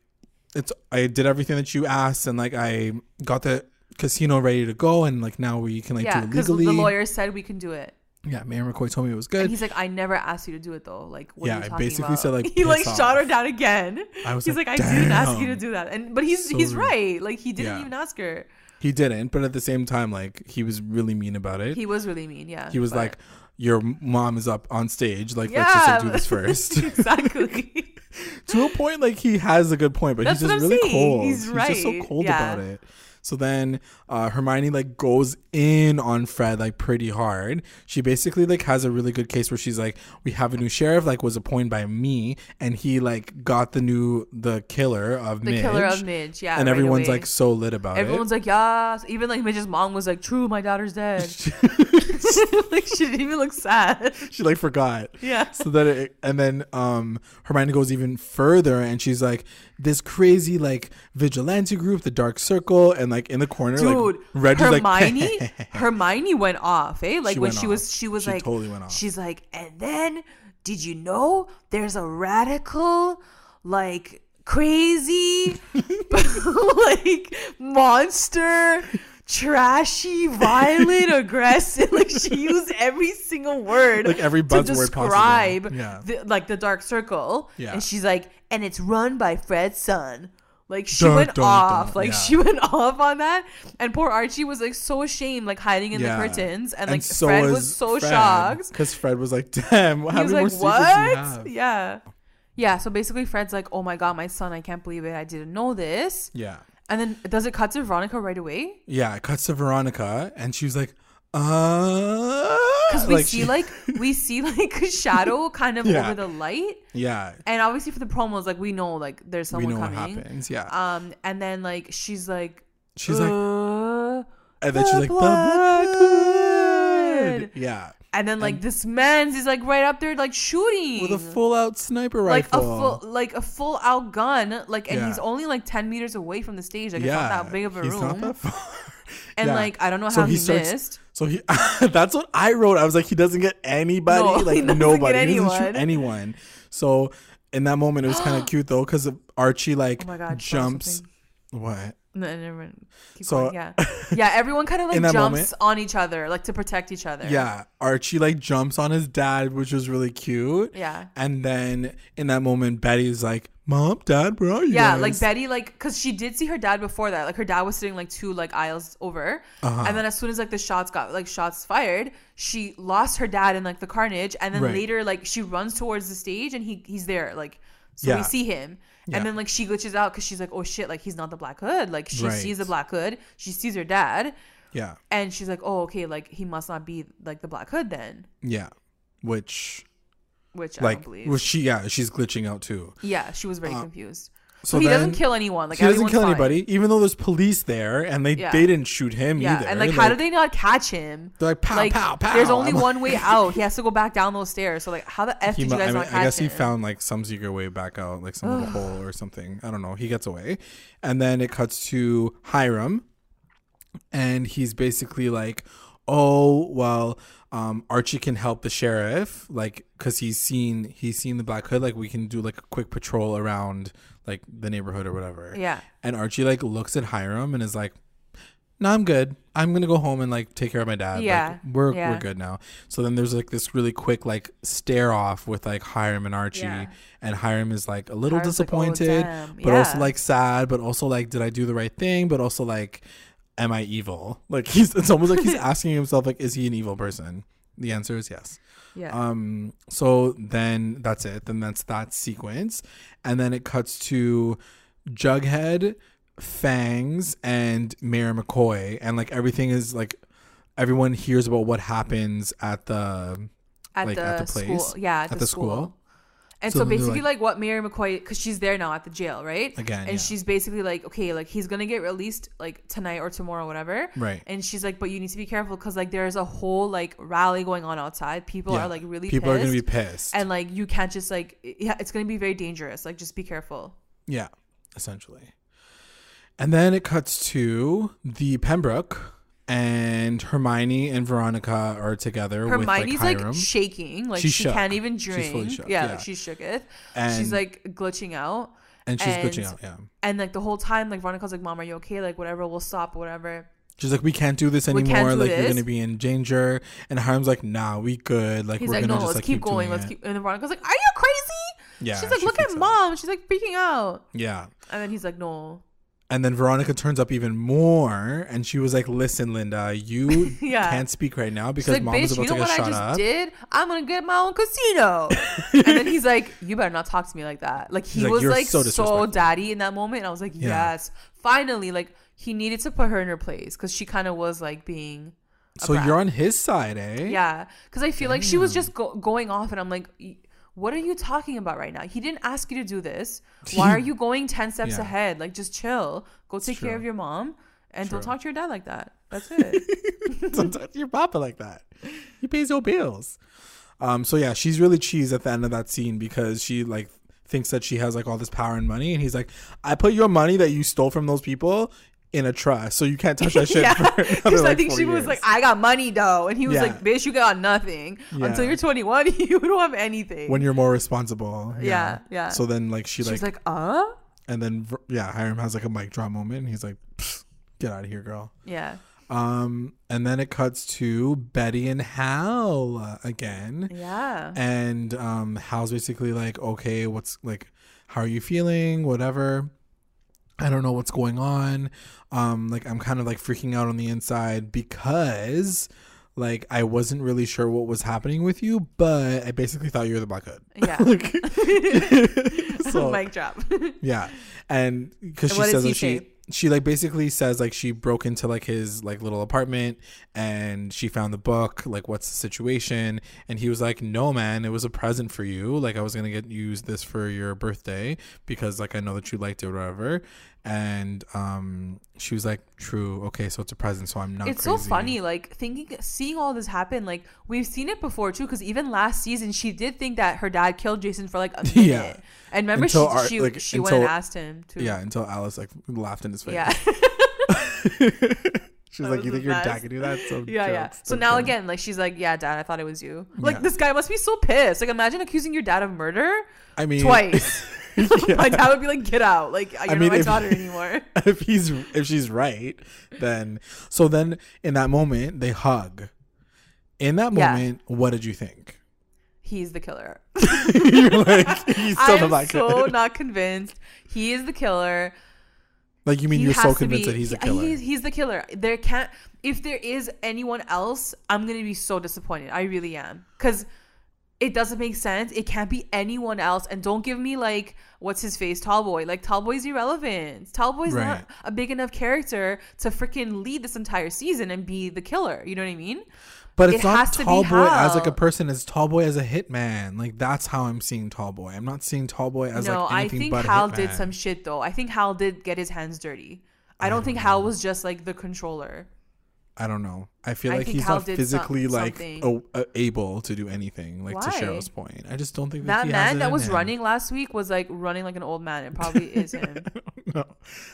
it's I did everything that you asked, and like I got the casino ready to go, and like now we can like yeah. do it Because legally. the lawyer said we can do it. Yeah, Mayor McCoy told me it was And good. he's like, I never asked you to do it though. Like, what Yeah, are you I basically about? said, like, [laughs] he like piss shot her down again. I was he's like, like, I didn't ask you to do that, and but he's So he's right. Like he didn't Yeah. even ask her. He didn't, but at the same time, like he was really mean about it. He was really mean. Yeah. He was but- like, "Your mom is up on stage. Like, let's just like, do this [laughs] first. [laughs] exactly. to a point, like he has a good point, but That's he's just really saying. cold. He's just so cold Yeah. about it. So then uh, Hermione like goes in on Fred like pretty hard. She basically like has a really good case where she's like, "We have a new sheriff, like was appointed by me, and he like got the new the killer of the Midge, killer of Midge. Yeah. and right everyone's away. like so lit about it. Everyone's like, yes. Even like Midge's mom was like, "True, my daughter's dead." [laughs] like she didn't even look sad. she like forgot. Yeah. so that it, and then um Hermione goes even further and she's like this crazy like vigilante group the dark circle and like in the corner Dude, like Hermione, like [laughs] Hermione went off, eh? Like She when she off. was, she was She like, totally went off. she's like, and then did you know there's a radical, like crazy, [laughs] like monster, trashy, violent, [laughs] aggressive. Like she used every single word, Like every to buzzword possible. describe, Yeah. the, like the dark circle. Yeah. and she's like, and it's run by Fred's son. Like she Dun, went dun, off, dun. like Yeah. she [laughs] went off on that, and poor Archie was like so ashamed, like hiding in Yeah. the curtains, and, like Fred was so shocked. because Fred was like [laughs] damn how many more like, you "What?" Yeah, yeah. So basically, Fred's like, "Oh my god, my son! I can't believe it! I didn't know this." yeah And then does it cut to Veronica right away? Yeah, it cuts to Veronica, and she was like, "Uh," Because we like see she- like we see like a [laughs] shadow kind of Yeah. over the light, yeah, and obviously for the promos, like we know like there's someone we know what coming. happens. Yeah, Um, and then like she's like, she's like, uh, and then she's the like, "The Black Hood." Blackwood." Yeah, and then like this man's is like right up there like shooting with a full-out sniper rifle, like a full like a full out gun like and Yeah. he's only like 10 meters away from the stage like yeah, it's not that big of a he's room not that far. [laughs] and Yeah. like i don't know So how he, starts- missed So he, [laughs] that's what I wrote. I was like, he doesn't get anybody, No, [laughs] like nobody. get He doesn't shoot anyone. anyone. So in that moment, it was kind of [gasps] cute though, because Archie like oh god jumps. What? No, never So- going, yeah yeah everyone kind of [laughs] like jumps moment- on each other like to protect each other Yeah, Archie like jumps on his dad, which was really cute. yeah And then in that moment, Betty's like, "Mom, Dad, where are you?" yeah, guys?" like Betty, like, because she did see her dad before that. Like, her dad was sitting like two like aisles over, Uh-huh. and then as soon as like the shots got like shots fired, she lost her dad in like the carnage, and then Right. later like she runs towards the stage and he he's there, like, so Yeah. we see him, Yeah. and then like she glitches out because she's like, oh shit, like he's not the Black Hood, like she Right. sees the Black Hood, she sees her dad, yeah, and she's like, oh okay, like he must not be like the Black Hood then, yeah. Which which I like, don't believe. was she? Yeah, she's glitching out too. yeah, she was very Uh, confused. So he doesn't kill anyone. Like he doesn't kill fine. anybody, even though there's police there, and they Yeah. they didn't shoot him Yeah, either. and like, how did they not catch him? They're like pow like, pow pow. There's only I'm like- one way out. He [laughs] has to go back down those stairs. So like, how the f did mu- you guys I, mean, not catch him? I guess he found like some secret way back out, like some little hole or something. I don't know. He gets away, and then it cuts to Hiram, and he's basically like, "Oh well, um, Archie can help the sheriff, like, cause he's seen he's seen the Black Hood. Like, we can do like a quick patrol around like the neighborhood or whatever." Yeah. And Archie like looks at Hiram and is like, "No, I'm good. I'm gonna go home and like take care of my dad. Yeah. Like, we're Yeah. we're good now." So then there's like this really quick like stare off with like Hiram and Archie, Yeah. and Hiram is like a little Hiram's like, "Oh, disappointed, damn." but also like sad, but also like, did I do the right thing? But also like, am I evil? Like he's it's almost like he's [laughs] asking himself like, is he an evil person? The answer is yes. Yeah. Um, so then that's it. Then that's that sequence. And then it cuts to Jughead, Fangs, and Mayor McCoy. And like everything is like everyone hears about what happens at the at, like, the at the place? school. Yeah, at, At the, the school. school? And So so, basically, like- like, what Mayor McCoy, because she's there now at the jail, right? Again, and yeah. she's basically like, okay, like he's gonna get released like tonight or tomorrow, whatever. Right. And she's like, but you need to be careful because like there's a whole like rally going on outside. People Yeah. are like really people are gonna be pissed. and like you can't just like yeah, it's gonna be very dangerous. Like just be careful. Yeah, essentially. And then it cuts to the Pembroke and Hermione and Veronica are together Hermione's with like, like shaking, like She's she shook. can't even She's drink. fully shook, yeah, yeah. like she's shooketh. And- she's like glitching out. and she's and- glitching out, yeah. And like the whole time, like Veronica's like, "Mom, are you okay? Like whatever, we'll stop, whatever." She's like, we can't do this anymore. do like you're gonna be in danger. And Hiram's like, nah, we good. Like He's we're like, gonna "No, just let's like keep, going. Let's it." keep." And then Veronica's like, "Are you crazy?" Yeah, She's like, "Look at out. mom." She's like freaking out. Yeah. And then he's like, "No." And then Veronica turns up even more, and she was like, "Listen, Linda, you [laughs] Yeah. can't speak right now because like, mom is "Bitch, about you know to what get I just up." did? I'm gonna get my own casino." [laughs] and then he's like, "You better not talk to me like that." Like he like, was like so so, daddy in that moment. And I was like, Yeah. "Yes, finally!" Like he needed to put her in her place because she kind of was like being. So brat. you're on his side, eh? Yeah, because I feel like she was just go- going off, and I'm like, "Y- what are you talking about right now? He didn't ask you to do this. [laughs] Why are you going 10 steps Yeah. ahead? Like, just chill. Go take care of your mom and don't talk to your dad like that. That's [laughs] it. Don't talk to your papa like that. He pays your bills. Um, so yeah, she's really cheese at the end of that scene because she like thinks that she has like all this power and money, and he's like, "I put your money that you stole from those people in a trust, so you can't touch that [laughs] shit." yeah. Because [laughs] I think she was like, I got money though. And he was Yeah. like, bitch, you got nothing. Yeah. Until you're 21, [laughs] you don't have anything. when you're more responsible. Yeah, yeah. So then like she she like, was like, uh? and then yeah, Hiram has like a mic drop moment, and he's like, "Get out of here, girl." Yeah. Um, and then it cuts to Betty and Hal again. Yeah. and um hal's basically like okay what's like how are you feeling whatever i don't know what's going on um like i'm kind of like freaking out on the inside because like i wasn't really sure what was happening with you but i basically thought you were the black hood Yeah. [laughs] Like- [laughs] [laughs] so Mic drop. yeah and because she what says that she? She like basically says like she broke into like his like little apartment and she found the book like what's the situation? And he was like no man it was a present for you. Like i was gonna get use this for your birthday because like i know that you liked it or whatever and um she was like true okay so it's a present so i'm not it's so funny like thinking seeing all this happen like we've seen it before too because even last season she did think that her dad killed jason for like a [laughs] minute. Yeah. and remember Until she our- she, like, she went and asked him to yeah until alice like laughed in his face. Yeah. [laughs] She's like you think your dad could do that? So [laughs] yeah yeah. so so now again like she's like yeah dad i thought it was you. Like Yeah. this guy must be so pissed. Like imagine accusing your dad of murder i mean twice [laughs] yeah. my dad would be like get out like you're mean, not my if- daughter [laughs] anymore if he's if she's right, then so then in that moment they hug. In that Yeah. moment, what did you think? he's the killer [laughs] You're like he's still i'm black so kid. not convinced he is the killer Like you mean He you're so convinced be- that he's a killer? He's, he's the killer. There can't. If there is anyone else, I'm gonna be so disappointed. I really am, because it doesn't make sense. It can't be anyone else. And don't give me like what's his face, Tallboy. Like Tallboy's irrelevant. Tallboy's Right. not a big enough character to freaking lead this entire season and be the killer. You know what I mean? but it's it not has to be Tallboy as like a person. It's Tallboy as a hitman. Like that's how I'm seeing Tallboy. I'm not seeing Tallboy as no, like I anything think but Hal did some shit though. I think Hal did get his hands dirty. I don't think Hal was just like the controller. I don't know. I feel I like he's Hal not physically some- like o- able to do anything. Like to Why? Cheryl's point, I just don't think that, That man it that was him. running last week was like running like an old man. It probably is [laughs] him. no,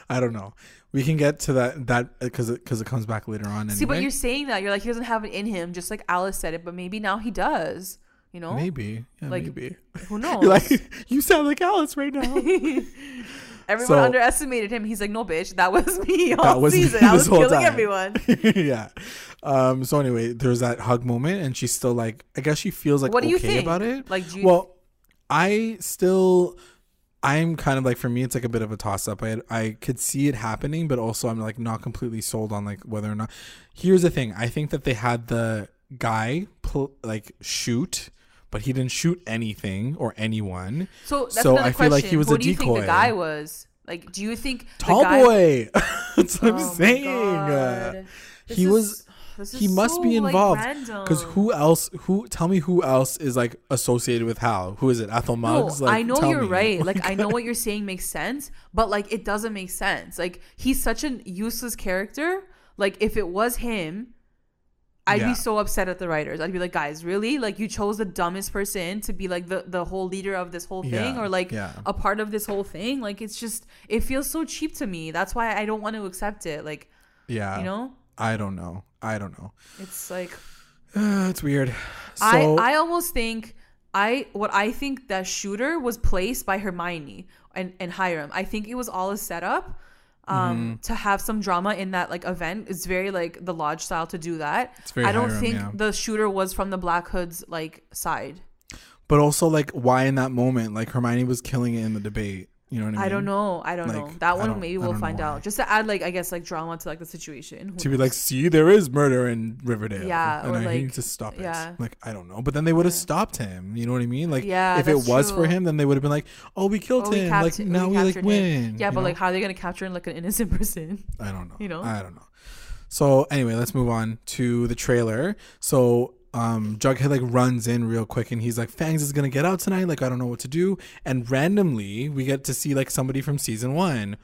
I don't know. We can get to that that because it because it comes back later on. Anyway. See, but you're saying that you're like he doesn't have it in him, just like Alice said it. But maybe now he does. You know, maybe, yeah, Like, maybe. who knows? [laughs] You're like [laughs] you sound like Alice right now. Everyone So- underestimated him. He's like, no, bitch, that was me [laughs] all was me season. [laughs] I was killing time." everyone. [laughs] yeah. Um. So anyway, there's that hug moment, and she's still like, I guess she feels like what do you okay think about it. Like, do you, well, I still. I'm kind of like for me, it's like a bit of a toss up. I I could see it happening, but also I'm like not completely sold on like whether or not. Here's the thing: I think that they had the guy pl- like shoot, but he didn't shoot anything or anyone. so that's so another I feel like he was Who a do you think the guy was? Like, do you think the Tall boy. [laughs] That's what Oh I'm saying. This he is- was he must so, be involved because who else? Who tell me who else is like associated with Hal? Who is it? Ethel Muggs? No, like, I know you're me. right. [laughs] Like I know what you're saying makes sense, but like it doesn't make sense. Like he's such an useless character. Like if it was him, I'd Yeah. be so upset at the writers. I'd be like, guys, really? Like you chose the dumbest person to be like the the whole leader of this whole thing, Yeah, or like yeah. a part of this whole thing. Like it's just it feels so cheap to me. That's why I don't want to accept it. Like yeah, you know, I don't know. I don't know. it's like [sighs] it's weird. So I I almost think I what I think that shooter was placed by Hermione and and Hiram. I think it was all a setup um Mm-hmm. to have some drama in that like event. It's very like the lodge style to do that. It's very I don't Hiram, think yeah. the shooter was from the Black Hoods like side. but also like why in that moment? Like Hermione was killing it in the debate. You know what I mean? I don't know. I don't know. That one maybe we'll find why. out. Just to add like I guess like drama to like the situation. Who To be like, see, there is murder in Riverdale. Yeah, and or I like- need to stop it. yeah. Like I don't know, but then they would have stopped him. You know what I mean? Like, Yeah, if it was for him, then they would have been like, oh, we killed Oh, we him. captured- like now we, like captured him. win. Yeah, but know? like how are they gonna capture him like an innocent [laughs] person? I don't know. You know? I don't know. So anyway, let's move on to the trailer. So um Jughead like runs in real quick and he's like, Fangs is gonna get out tonight, like I don't know what to do. And randomly we get to see like somebody from season one.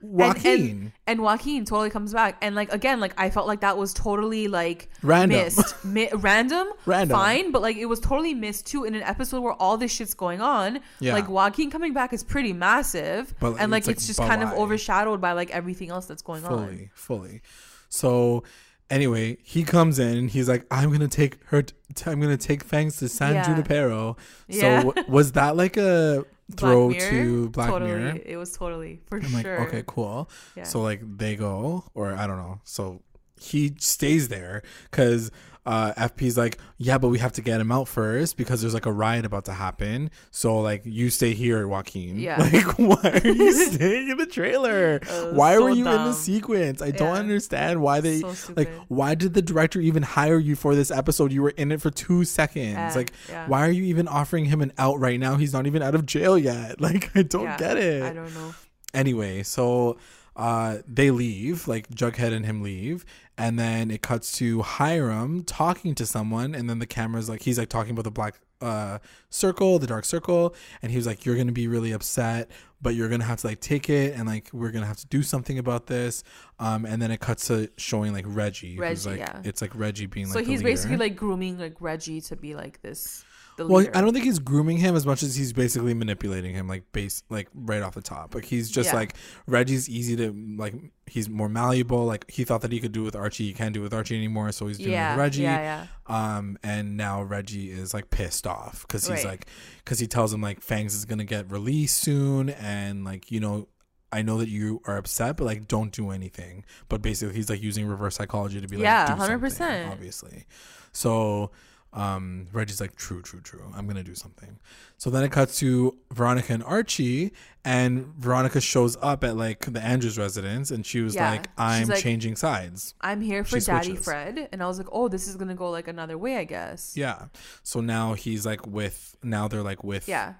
Joaquin. And, and, and Joaquin totally comes back. And like again, like I felt like that was totally like Random. missed. [laughs] Mi- random, Random. fine, but like it was totally missed too in an episode where all this shit's going on. Yeah. Like Joaquin coming back is pretty massive. But, and like it's, it's, like, just kind of overshadowed by like everything else that's going on. fully, fully. So anyway, he comes in and he's like, I'm gonna take her t- I'm gonna take Fangs to San Yeah. Junipero. Yeah. So w- was that like a [laughs] throw Mirror? to Black totally. Mirror? It was totally for I'm like, sure. okay, cool. Yeah. So like they go, or I don't know. So he stays there because uh, FP's like, yeah, but we have to get him out first because there's like a riot about to happen. So like you stay here, Joaquin. Yeah. [laughs] Like why are you [laughs] staying in the trailer? Uh, why so were you in the sequence? I don't understand why they So like. Why did the director even hire you for this episode? You were in it for two seconds. Yeah, like yeah. why are you even offering him an out right now? He's not even out of jail yet. [laughs] Like I don't get it I don't know. anyway so uh, they leave, like Jughead and him leave, and then it cuts to Hiram talking to someone, and then the camera's like he's like talking about the black uh circle, the dark circle, and he was like, "You're gonna be really upset, but you're gonna have to like take it, and like we're gonna have to do something about this." Um, and then it cuts to showing like Reggie, who's Reggie, like yeah. it's like Reggie being So like So he's basically like grooming like Reggie to be like this. The Well, leader. I don't think he's grooming him as much as he's basically manipulating him, like base, like right off the top. Like he's just Yeah. like Reggie's easy to like. He's more malleable. Like he thought that he could do it with Archie, he can't do it with Archie anymore. So he's doing yeah, with Reggie. yeah, yeah. Um, and now Reggie is like pissed off because he's Right. like, because he tells him like Fangs is gonna get released soon, and like you know. I know that you are upset, but like, don't do anything. But basically, he's like using reverse psychology to be like, Yeah, 100%. obviously. So, um, Reggie's like, true, true, true. I'm gonna do something. So then it cuts to Veronica and Archie, and Veronica shows up at like the Andrews residence, and she was Yeah. like, "I'm like- changing sides." I'm here for She Daddy switches. Fred, and I was like, oh, this is gonna go like another way, I guess. Yeah. So now he's like with. Now they're like with. Yeah.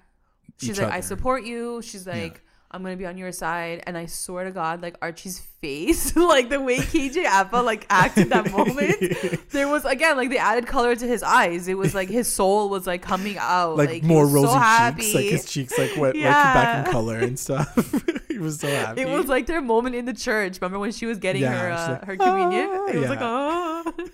She's like, I support you. She's like, I'm gonna be on your side. And I swear to God, like Archie's face, [laughs] like the way KJ Appa like acted that [laughs] moment, there was again like the added color to his eyes. It was like his soul was like coming out, Like, like, more rosy so cheeks, like his cheeks like like Yeah. back in color and stuff. [laughs] he was so happy. It was like their moment in the church. Remember when she was getting Yeah, her uh, like, her communion? "Ah," it was yeah. like, oh,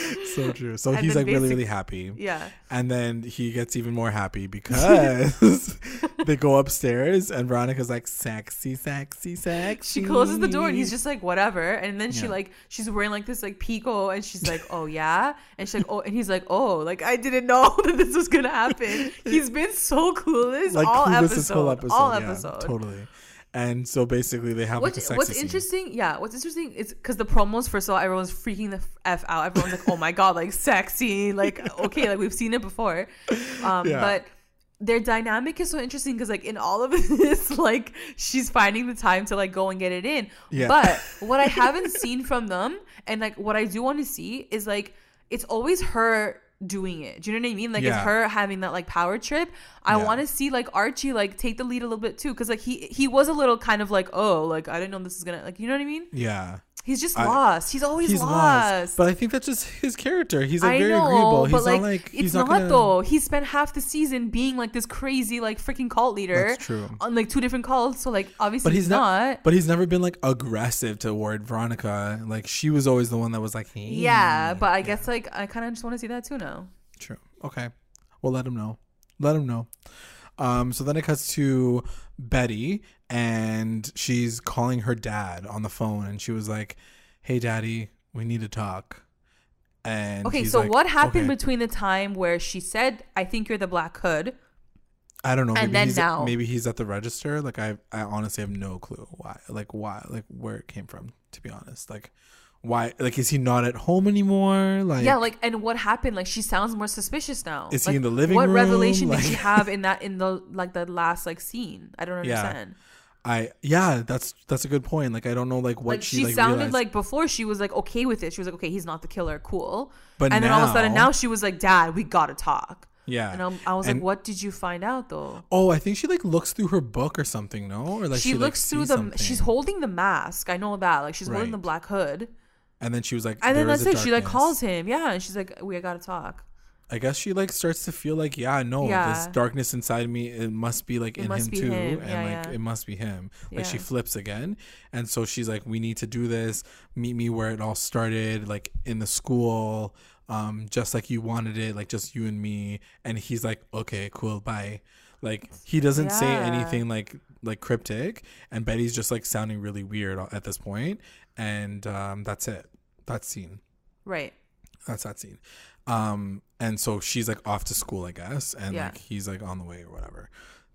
[laughs] so true. So And he's like really, basic- really happy. yeah. And then he gets even more happy because [laughs] they go upstairs and Veronica's like, sexy, sexy, sexy. She closes the door and he's just like whatever. And then she Yeah. like she's wearing like this like pico and she's like, Oh yeah. And she's like, Oh and he's like, Oh, like I didn't know [laughs] that this was gonna happen. He's been so clueless like all clueless episode. this whole episode. All yeah, episode. Totally. And so basically they have like a What's, sexy what's scene. interesting, yeah, what's interesting is because the promos, first of all, everyone's freaking the f out. Everyone's like, "Oh my god, like sexy, like [laughs] okay, like we've seen it before." Um, Yeah. But their dynamic is so interesting because, like, in all of [laughs] this, like she's finding the time to like go and get it in. Yeah. But [laughs] what I haven't seen from them, and like what I do want to see is like it's always her doing it. Do you know what I mean? Like Yeah. it's her having that like power trip. I Yeah. want to see like Archie like take the lead a little bit too, because like he he was a little kind of like oh like I didn't know this is gonna like you know what I mean? Yeah. He's just I- lost. He's always He's lost. lost. But I think that's just his character. He's like I very know, agreeable. He's but like, not like he's it's not, not, gonna, though. He spent half the season being like this crazy, like freaking cult leader. That's true. On like two different cults, so like obviously But he's he's not, not. But he's never been like aggressive toward Veronica. Like she was always the one that was like, hey. yeah, but I guess like I kind of just want to see that too now. True. Okay. Well, let him know. Let him know. Um, so then it cuts to Betty, and she's calling her dad on the phone, and she was like, "Hey, Daddy, we need to talk." And Okay, so like, what happened "Okay." between the time where she said, "I think you're the Black Hood," I don't know. and maybe then he's, now? maybe he's at the register. Like I, I honestly have no clue why. Like why? Like where it came from. To be honest, like why? Like is he not at home anymore? Like yeah, like and what happened? Like she sounds more suspicious now. Is he Like, in the living room? what room? revelation did she have [laughs] in that in the like the last like scene? I don't Yeah. I yeah, that's that's a good point. Like I don't know like what like she, she, like sounded realized. like before she was like okay with it. She was like, okay, he's not the killer, cool. But and then all of a sudden now- now she was like, Dad, we gotta talk. yeah. And I'm, I was And- like, what did you find out though? Oh, I think she like looks through her book or something, no? Or like she, she, like, looks through the. something. She's holding the mask. I know that. Like she's holding the black hood. and then she was like, And then "There that's it. a She like calls him. Yeah, and she's like, we gotta talk. I guess she like starts to feel like, yeah, no, this darkness inside me, it must be like It in him too, him. and Yeah, like yeah. it must be him. Like she flips again, and so she's like, we need to do this. Meet me where it all started, like in the school, um, just like you wanted it, like just you and me. And he's like, okay, cool, bye. Like he doesn't say anything like like cryptic, and Betty's just like sounding really weird at this point, and um, that's it. That scene. Right. That's that scene. Um, and so she's like off to school, I guess, and Yeah. like he's like on the way or whatever.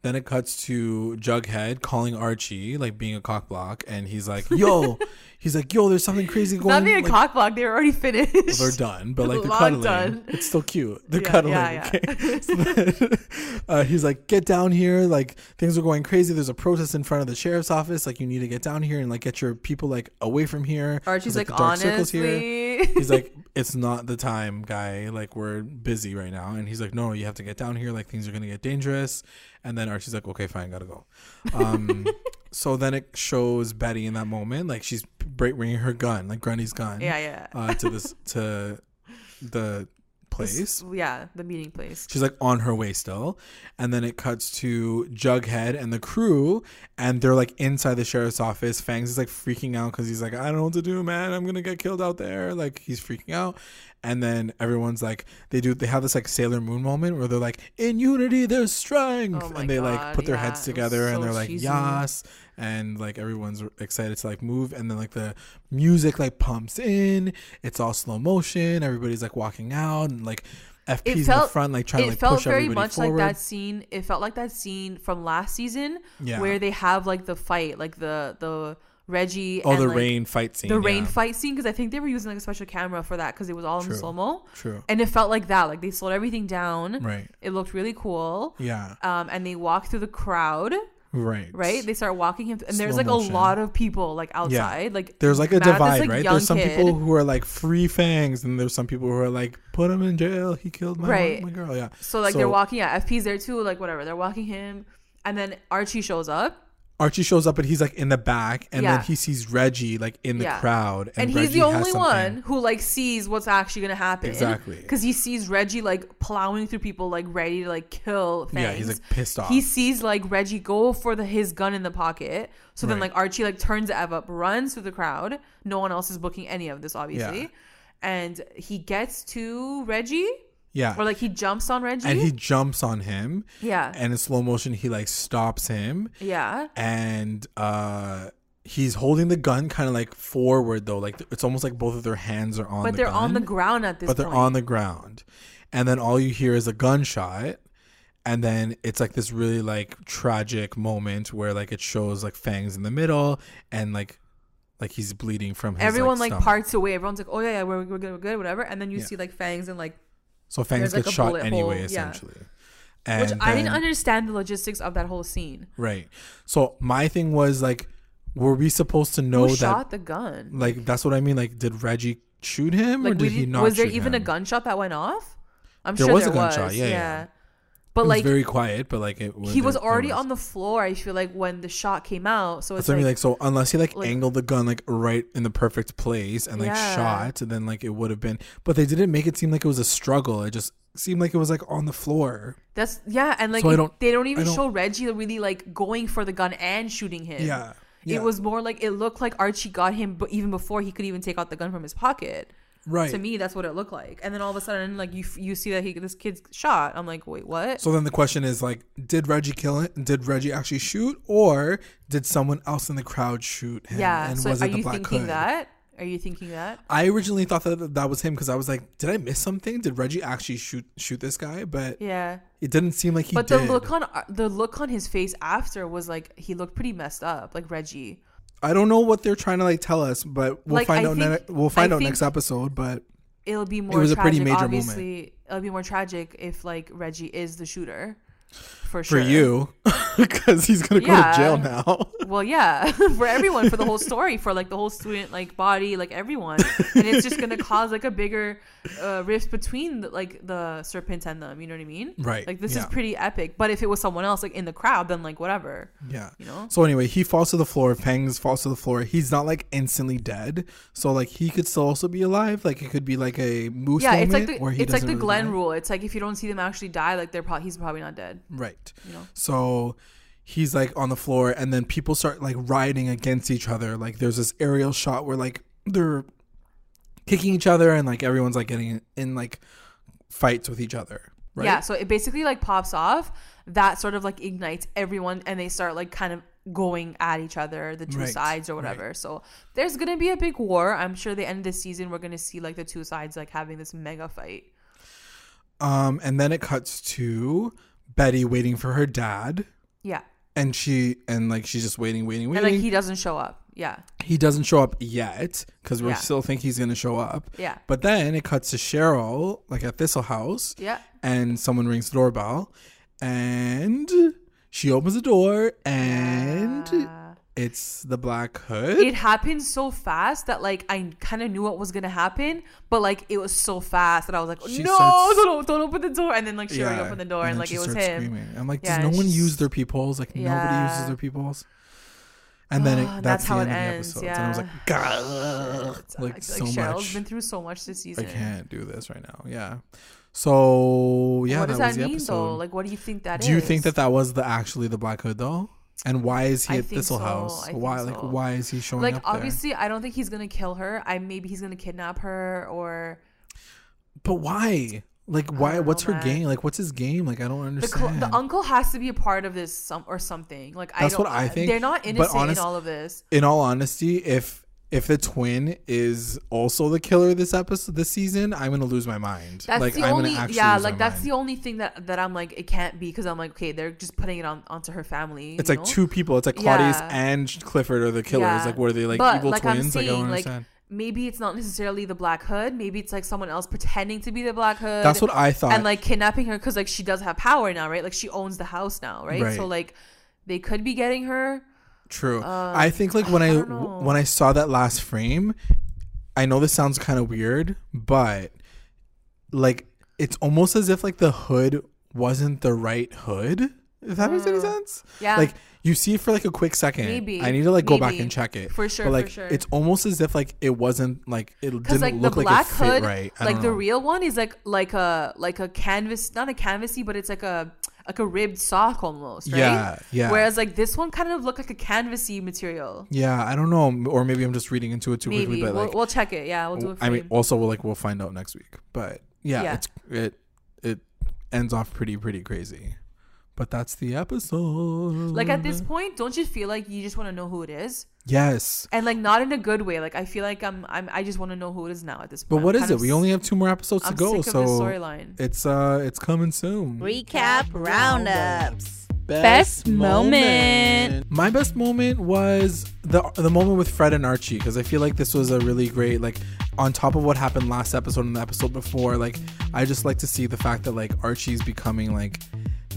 Then it cuts to Jughead calling Archie, like being a cockblock, and he's like, "Yo," [laughs] he's like, "Yo, there's something crazy going." On. Not being a like, cock block. they're already finished. well, they're done, but like they're Long cuddling. done. It's still cute. They're Yeah, cuddling. yeah, yeah. Okay. So then, [laughs] uh, he's like, "Get down here! Like things are going crazy. There's a protest in front of the sheriff's office. Like you need to get down here and like get your people like away from here." Archie's like, the dark circles here." he's like, [laughs] it's not the time, guy. Like we're busy right now. And he's like, no, you have to get down here. Like things are gonna get dangerous. And then Archie's like, okay, fine, gotta go. Um, [laughs] so then it shows Betty in that moment, like she's bringing her gun, like Grundy's gun, Yeah, yeah. uh, to this [laughs] to the place. Yeah, the meeting place. She's like on her way still. And then it cuts to Jughead and the crew, and they're like inside the sheriff's office. Fangs is like freaking out because he's like, I don't know what to do, man. I'm gonna get killed out there. Like he's freaking out. And then everyone's like, they do, they have this like Sailor Moon moment where they're like, in unity, there's strength. Oh and they like put their yeah, heads together and they're like, cheesy. yas. And like everyone's excited to like move. And then like the music like pumps in. It's all slow motion. Everybody's like walking out and like, FP's It in the front, like trying to like It felt push very everybody much forward. like that scene. It felt like that scene from last season Yeah. where they have like the fight, like the the Reggie. Oh, and, the like, rain fight scene. the rain fight scene because I think they were using like a special camera for that because it was all in slow mo, True. and it felt like that. Like they slowed everything down. Right. It looked really cool. Yeah. Um, and they walk through the crowd. Right. Right, they start walking him, and there's like motion. a lot of people like outside. Like There's like a at this, divide, like, right? There's some kid. people who are like free fangs, and there's some people who are like put him in jail. He killed my Right. my girl. Yeah. So like So- they're walking. Yeah, FP's there too. Like whatever, they're walking him, and then Archie shows up, Archie shows up, but he's like in the back, and Yeah. then he sees Reggie like in the Yeah. crowd, and, and, he's Reggie the only one who like sees what's actually gonna happen. Exactly. Because he sees Reggie like plowing through people, like ready to like kill. Fangs. Yeah, he's like pissed off. He sees like Reggie go for the his gun in the pocket. So then like Archie like turns Ev up, runs through the crowd. No one else is booking any of this, obviously. Yeah. And he gets to Reggie, yeah, or like he jumps on Reggie. and he jumps on him, yeah, and in slow motion he like stops him, yeah, and uh he's holding the gun kind of like forward though, like it's almost like both of their hands are on. but the they're on the ground at this. but they're point. on the ground and then all you hear is a gunshot and then it's like this really like tragic moment where like it shows like fangs in the middle and like like he's bleeding from his Everyone like stomach. parts away. Everyone's like, "Oh yeah, yeah, we're, we're good, we're good, whatever." And then you Yeah. see like fangs and like so fangs there's, like, get shot anyway hole, yeah. essentially and which I didn't understand the logistics of that whole scene. right so my thing was like were we supposed to know Who that shot the gun? like that's what i mean like did reggie shoot him or Like, we did he didn't- was there even a gunshot that went off? I'm There sure was there a gunshot, was. yeah, yeah. But it was like very quiet but like it he was already was. on the floor. I feel like when the shot came out. So it's I like, mean. Like, so unless he like, like- angled the gun like right in the perfect place and like Yeah. shot, then like it would have been. But they didn't make it seem like it was a struggle. It just seemed like it was like on the floor. that's yeah, and like So I it- don't- they don't even don't- show Reggie really like going for the gun and shooting him. Yeah. Yeah. It was more like it looked like Archie got him, but even before he could even take out the gun from his pocket. Right. To me, that's what it looked like. And then all of a sudden, like you you see that he this kid's shot. I'm like, wait, what? So then the question is like, did Reggie kill it? Did Reggie actually shoot, or did someone else in the crowd shoot him? yeah. And So was are it the you Black thinking Hood? that? Are you thinking that? I originally thought that that was him because I was like, did I miss something? Did Reggie actually shoot shoot this guy? But Yeah. it didn't seem like he but did. the look on uh, the look on his face after was like he looked pretty messed up, like Reggie. I don't know what they're trying to like tell us, but we'll Like, find I out. ne- we'll find I out next episode. But It'll be more. It was a pretty tragic, major moment. obviously, It'll be more tragic if like Reggie is the shooter, for for you, [laughs] because he's gonna go Yeah. to jail now. [laughs] Well, yeah, [laughs] for everyone, for the whole story, for like the whole student like body, like everyone, and it's just gonna cause like a bigger uh, rift between the, like the serpent and them. You know what I mean? Right, Like this is pretty epic. But if it was someone else like in the crowd, then like whatever. yeah. You know? So anyway, he falls to the floor. Fangs falls to the floor. He's not like instantly dead. So like he could still also be alive. Like it could be like a moose Yeah, it's like the it's like the really Glenn die. rule. It's like if you don't see them actually die, like they're probably he's probably not dead. Right. You know? So he's like on the floor, and then people start like riding against each other. Like there's this aerial shot where like they're kicking each other, and like everyone's like getting in like fights with each other. Right. Yeah, so it basically like pops off. That sort of like ignites everyone, and they start like kind of going at each other, the two Right, sides or whatever. So there's gonna be a big war. I'm sure the end of this season we're gonna see like the two sides like having this mega fight. Um, and then it cuts to Betty waiting for her dad, Yeah, and she and like she's just waiting, waiting, waiting. and like he doesn't show up. Yeah, he doesn't show up yet because we Yeah. still think he's gonna show up. yeah, But then it cuts to Cheryl, like at Thistle House, yeah. and someone rings the doorbell, and she opens the door, and Yeah. It's the Black Hood. It happened so fast that like I kind of knew what was gonna happen, but like it was so fast that I was like, She no, starts- don't, don't open the door. And then like she already opened the door and, then like it was him. Screaming. I'm like, Yeah, does no one she's- use their peepholes? Like nobody uses their peepholes. And then it, Ah, that's, that's the how end it of the ends, episode. And I was like, God, like like so Cheryl's much. been through so much this season. I can't do this right now. Yeah. So yeah, what does that that, was the mean episode. though? Like, what do you think that is? do you think that that was the actually the Black Hood though? And why is he I at Thistle so. House? I Why like so. why is he showing like up Like obviously I don't think he's gonna kill her. I maybe he's gonna kidnap her or But why? Like why? What's her game? Like what's his game? Like I don't the understand. the uncle has to be a part of this some or something. Like I That's don't. what I think, They're not innocent honest- in all of this. In all honesty, if if the twin is also the killer this episode this season, I'm gonna lose my mind. That's like the I'm only actually yeah. Like that's mind. the only thing that that I'm like it can't be because I'm like okay they're just putting it on onto her family. It's like two people. It's like Claudius Yeah. and Clifford are the killers. Yeah. Like what are they like But, evil like twins? like I don't saying, like, understand. maybe it's not necessarily the Black Hood. Maybe it's like someone else pretending to be the Black Hood. That's what I thought. and like kidnapping her because like she does have power now, right? Like she owns the house now, right? Right. So like they could be getting her. True. Um, I think like when I, don't when I saw that last frame, I know this sounds kind of weird, but like it's almost as if like the hood wasn't the right hood. If that makes any Uh, sense. Yeah. Like you see it for like a quick second. Maybe, I need to like go back and check it. For sure, But for like sure. it's almost as if like it wasn't like it didn't like the look black like it fit hood, right. I like the real one is like like a like a canvas, not a canvasy, but it's like a like a ribbed sock almost, right? Yeah, yeah. Whereas like this one kind of looked like a canvasy material. Yeah, I don't know, or maybe I'm just reading into it too Maybe quickly. But we'll, like, we'll check it. Yeah, we'll do it. I mean, also we'll like we'll find out next week. But yeah, Yeah. it's it it ends off pretty pretty crazy. But that's the episode. like at this point, don't you feel like you just want to know who it is? yes. And like not in a good way. Like I feel like I'm I'm I just want to know who it is now at this point. But what I'm is it? of We only have two more episodes I'm to go, sick of so storyline. it's uh it's coming soon. Recap roundups. Best moment. My best moment was the the moment with Fred and Archie because I feel like this was a really great like on top of what happened last episode and the episode before. Like I just like to see the fact that like Archie's becoming like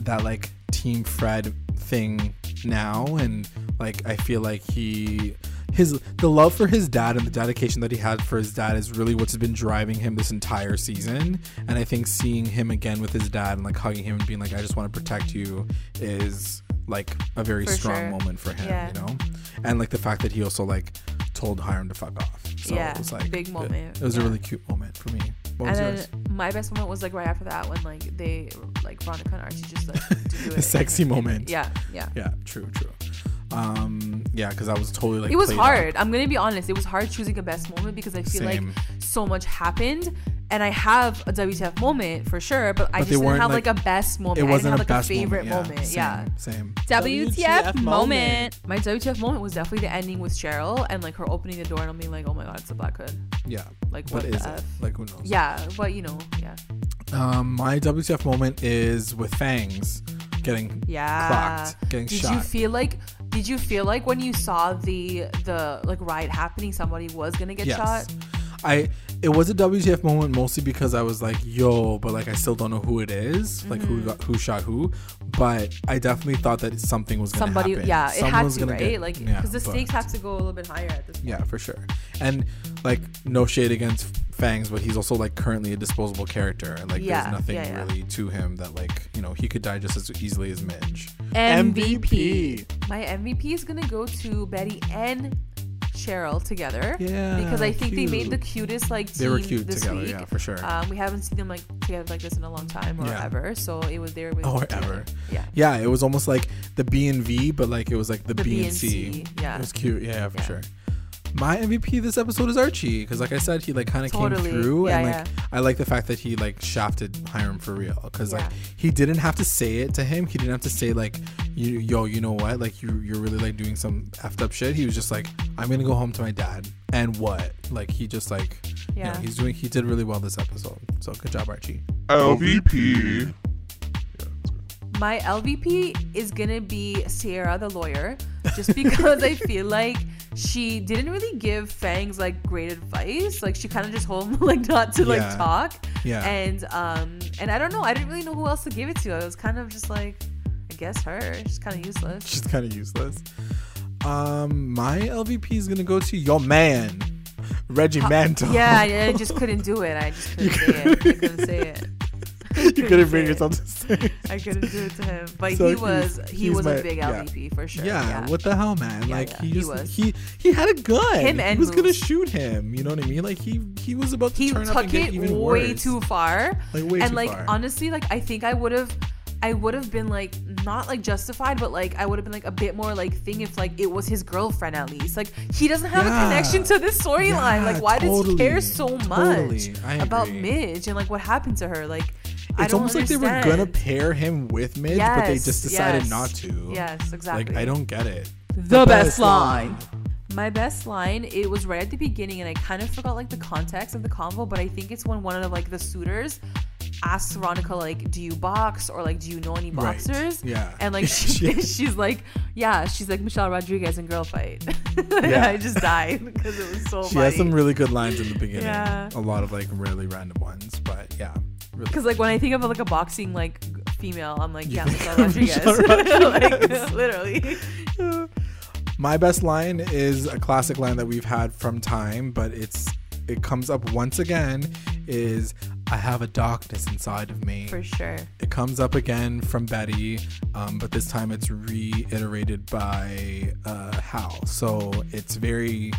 that like Team Fred thing now, and like I feel like he his the love for his dad and the dedication that he had for his dad is really what's been driving him this entire season. And I think seeing him again with his dad and like hugging him and being like, "I just want to protect you," is like a very For strong sure. moment for him, Yeah. you know. And like the fact that he also like told Hiram to fuck off. So Yeah, it was like a big moment. It, was a really cute moment for me. What and then yours? my best moment was like right after that when like they like Veronica and Archie just like [laughs] do The it. sexy moment. Yeah, yeah. Yeah, true, true. Um, yeah, because I was totally like it was hard. up. I'm gonna be honest. It was hard choosing a best moment because I feel Same. like so much happened, and I have a WTF moment for sure, but I But they just didn't have like, like- a best moment. It I wasn't didn't a have like best a favorite moment. moment. Same, Yeah. same. WTF moment. My WTF moment was definitely the ending with Cheryl and like her opening the door and I'm being like, oh my god, it's a black hood. Yeah. Like What what, is the it? Like who knows? Yeah, but you know, yeah, Um, my WTF moment is with Fangs getting yeah. clocked, getting Did shot. you feel like? Did you feel like when you saw the the like riot happening, somebody was gonna get shot? I it was a WTF moment mostly because I was like, yo, but like I still don't know who it is, like Mm-hmm. who got who shot who. But I definitely thought that something was gonna Somebody, happen. yeah, it had was to, gonna right? get- like, yeah, because the but- stakes have to go a little bit higher at this point. Yeah, for sure. And like no shade against Fangs, but he's also like currently a disposable character, and like Yeah, there's nothing yeah, yeah. really to him that like you know he could die just as easily as Midge. MVP. My MVP is gonna go to Betty and Cheryl together. Yeah, Because I think they made the cutest like team They were cute this together, week. yeah, for sure. Um, we haven't seen them like together like this in a long time or Yeah. ever. So it was there with Or together. ever. Yeah. Yeah, it was almost like the B and V, but like it was like the, The B and and C, yeah. it was cute. Yeah, for Yeah. sure. My MVP this episode is Archie because, like I said, he like kind of Totally. came through, and Yeah, like I like the fact that he like shafted Hiram for real because like he didn't have to say it to him. He didn't have to say like, you, yo, you know what? Like you, you're really like doing some effed up shit. He was just like, I'm gonna go home to my dad, and what? Like he just like, you know, Yeah. he's doing. He did really well this episode. So good job, Archie. LVP. My LVP is gonna be Sierra the lawyer, just because I feel [laughs] like she didn't really give Fangs like great advice. Like she kind of just told [laughs] him like not to like Yeah. talk. Yeah. And um and I don't know. I didn't really know who else to give it to. I was kind of just like, I guess her. She's kind of useless. She's kind of useless. Um, my LVP is gonna go to your man, Reggie Mantle. Yeah, I, I [laughs] just couldn't do it. I just couldn't say it. I couldn't say it. [laughs] you couldn't bring yourself to say. I couldn't do it to him, but So he was he was my- a big yeah. LVP for sure. Yeah, what the hell, man? Yeah, like yeah, he he just was. he he had a gun. Him he and was gonna shoot him. You know what I mean? Like he he was about to he turn up took and get it even way worse. too far. Like, way and too like far. honestly, like I think I would have I would have been like not like justified, but like I would have been like a bit more like thing if like it was his girlfriend at least. Like he doesn't have Yeah. a connection to this storyline. Yeah, like why does he care so much totally. I about. Midge and like what happened to her? Like It's don't almost like they were gonna pair him with Midge, but they just decided yes. not to. Yes, exactly. Like I don't get it. The best line. My best line, it was right at the beginning, and I kind of forgot like the context of the convo, but I think it's when one of like the suitors asks Veronica like, "Do you box?" or like, "Do you know any Right. boxers?" Yeah. and like [laughs] she, [laughs] she's like, "Yeah," she's like Michelle Rodriguez in Girl Fight. [laughs] Yeah. I just died because it was so She funny. has some really good lines in the beginning. Yeah. A lot of like really random ones, but yeah. Because like when I think of like a boxing like female, I'm like, yeah, Michelle [laughs] Rodriguez. [laughs] Like [laughs] literally. My best line is a classic line that we've had from time, but it's it comes up once again is I have a darkness inside of me. For sure. It comes up again from Betty, um, but this time it's reiterated by uh, Hal. So it's very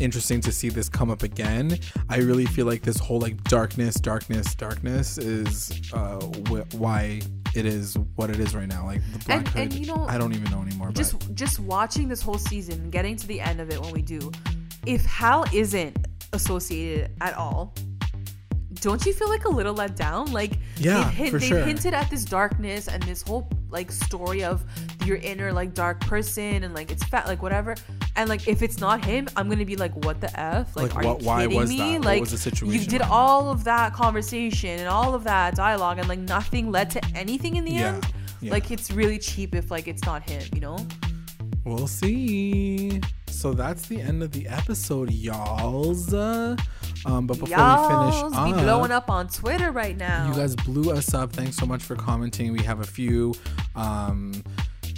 interesting to see this come up again. I really feel like this whole like darkness, darkness, darkness is uh, wh- why it is what it is right now. Like the Black And- Hood, and, you know, I don't even know anymore. just but just watching this whole season getting to the end of it when we do if hal isn't associated at all don't you feel like a little let down like Yeah, they've, hint, they've sure. hinted at this darkness and this whole like story of your inner like dark person and like it's fat like whatever and like if it's not him i'm gonna be like what the f like, Like, are what- you why kidding was me that? Like you did all of that conversation and all of that dialogue and like nothing led to anything in the Yeah, end yeah. like it's really cheap if like it's not him you know We'll see. So that's the end of the episode, y'alls. Uh, Um, but before Y'all we finish, be up, blowing up on Twitter right now. You guys blew us up. Thanks so much for commenting. We have a few. Um,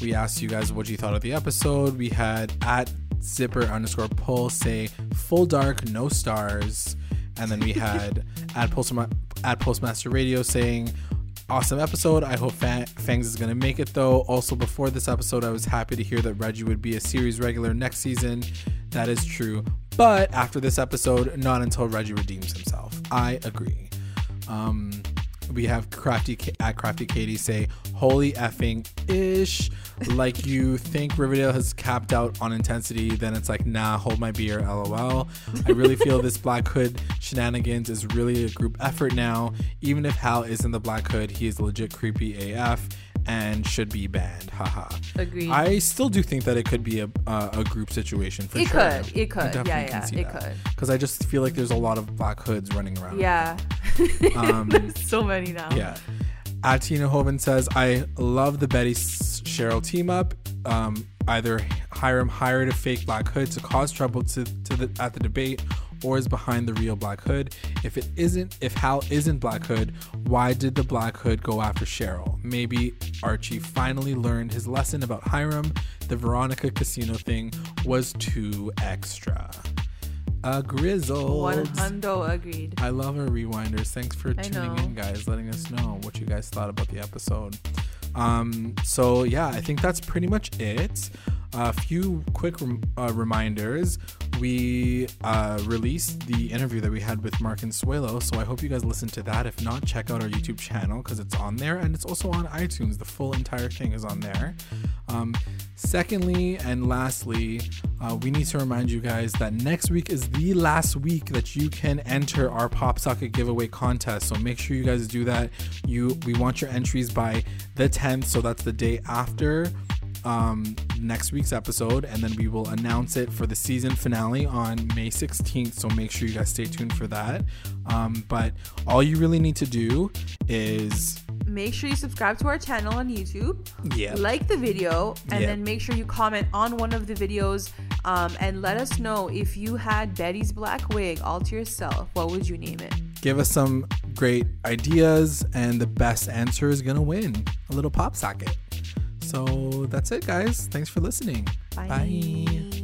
we asked you guys what you thought of the episode. We had at zipper underscore pull say full dark, no stars. And then we [laughs] had at, Postma- at Postmaster Radio saying awesome episode. I hope Fa- Fangs is going to make it though. Also, before this episode, I was happy to hear that Reggie would be a series regular next season. That is true. But after this episode, not until Reggie redeems himself. I agree. Um, we have crafty at crafty Katie say holy effing ish [laughs] like you think Riverdale has capped out on intensity then it's like nah hold my beer lol I really feel this [laughs] Black Hood shenanigans is really a group effort now even if Hal isn't the Black Hood he is legit creepy AF and should be banned haha Agreed. I still do think that it could be a a, a group situation for It sure could, it could. Yeah, yeah, it could. because I just feel like there's a lot of Black Hoods running around yeah. [laughs] Um, There's so many now. yeah. At Tina Hoven says, I love the Betty Cheryl team up. Um, either Hiram hired a fake Black Hood to cause trouble to, to the at the debate, or is behind the real Black Hood. If it isn't, if Hal isn't Black Hood, why did the Black Hood go after Cheryl? Maybe Archie finally learned his lesson about Hiram. The Veronica Casino thing was too extra. A grizzle. One hundo agreed. I love our rewinders. Thanks for tuning in, guys, letting us know what you guys thought about the episode. Um, so yeah, I think that's pretty much it. A few quick rem- uh, reminders. We uh, released the interview that we had with Mark Consuelos, so I hope you guys listen to that. If not, check out our YouTube channel because it's on there and it's also on iTunes. The full entire thing is on there. Um, secondly, and lastly, uh, we need to remind you guys that next week is the last week that you can enter our Pop Socket giveaway contest. So make sure you guys do that. You, we want your entries by the 10th, so that's the day after um, next week's episode, and then we will announce it for the season finale on May 16th. So make sure you guys stay tuned for that. Um, but all you really need to do is Make sure you subscribe to our channel on YouTube. Yeah. Like the video, and Yeah. then make sure you comment on one of the videos, um, and let us know if you had Betty's black wig all to yourself. What would you name it? give us some great ideas, and the best answer is gonna win a little pop socket. So that's it, guys. Thanks for listening. Bye. Bye.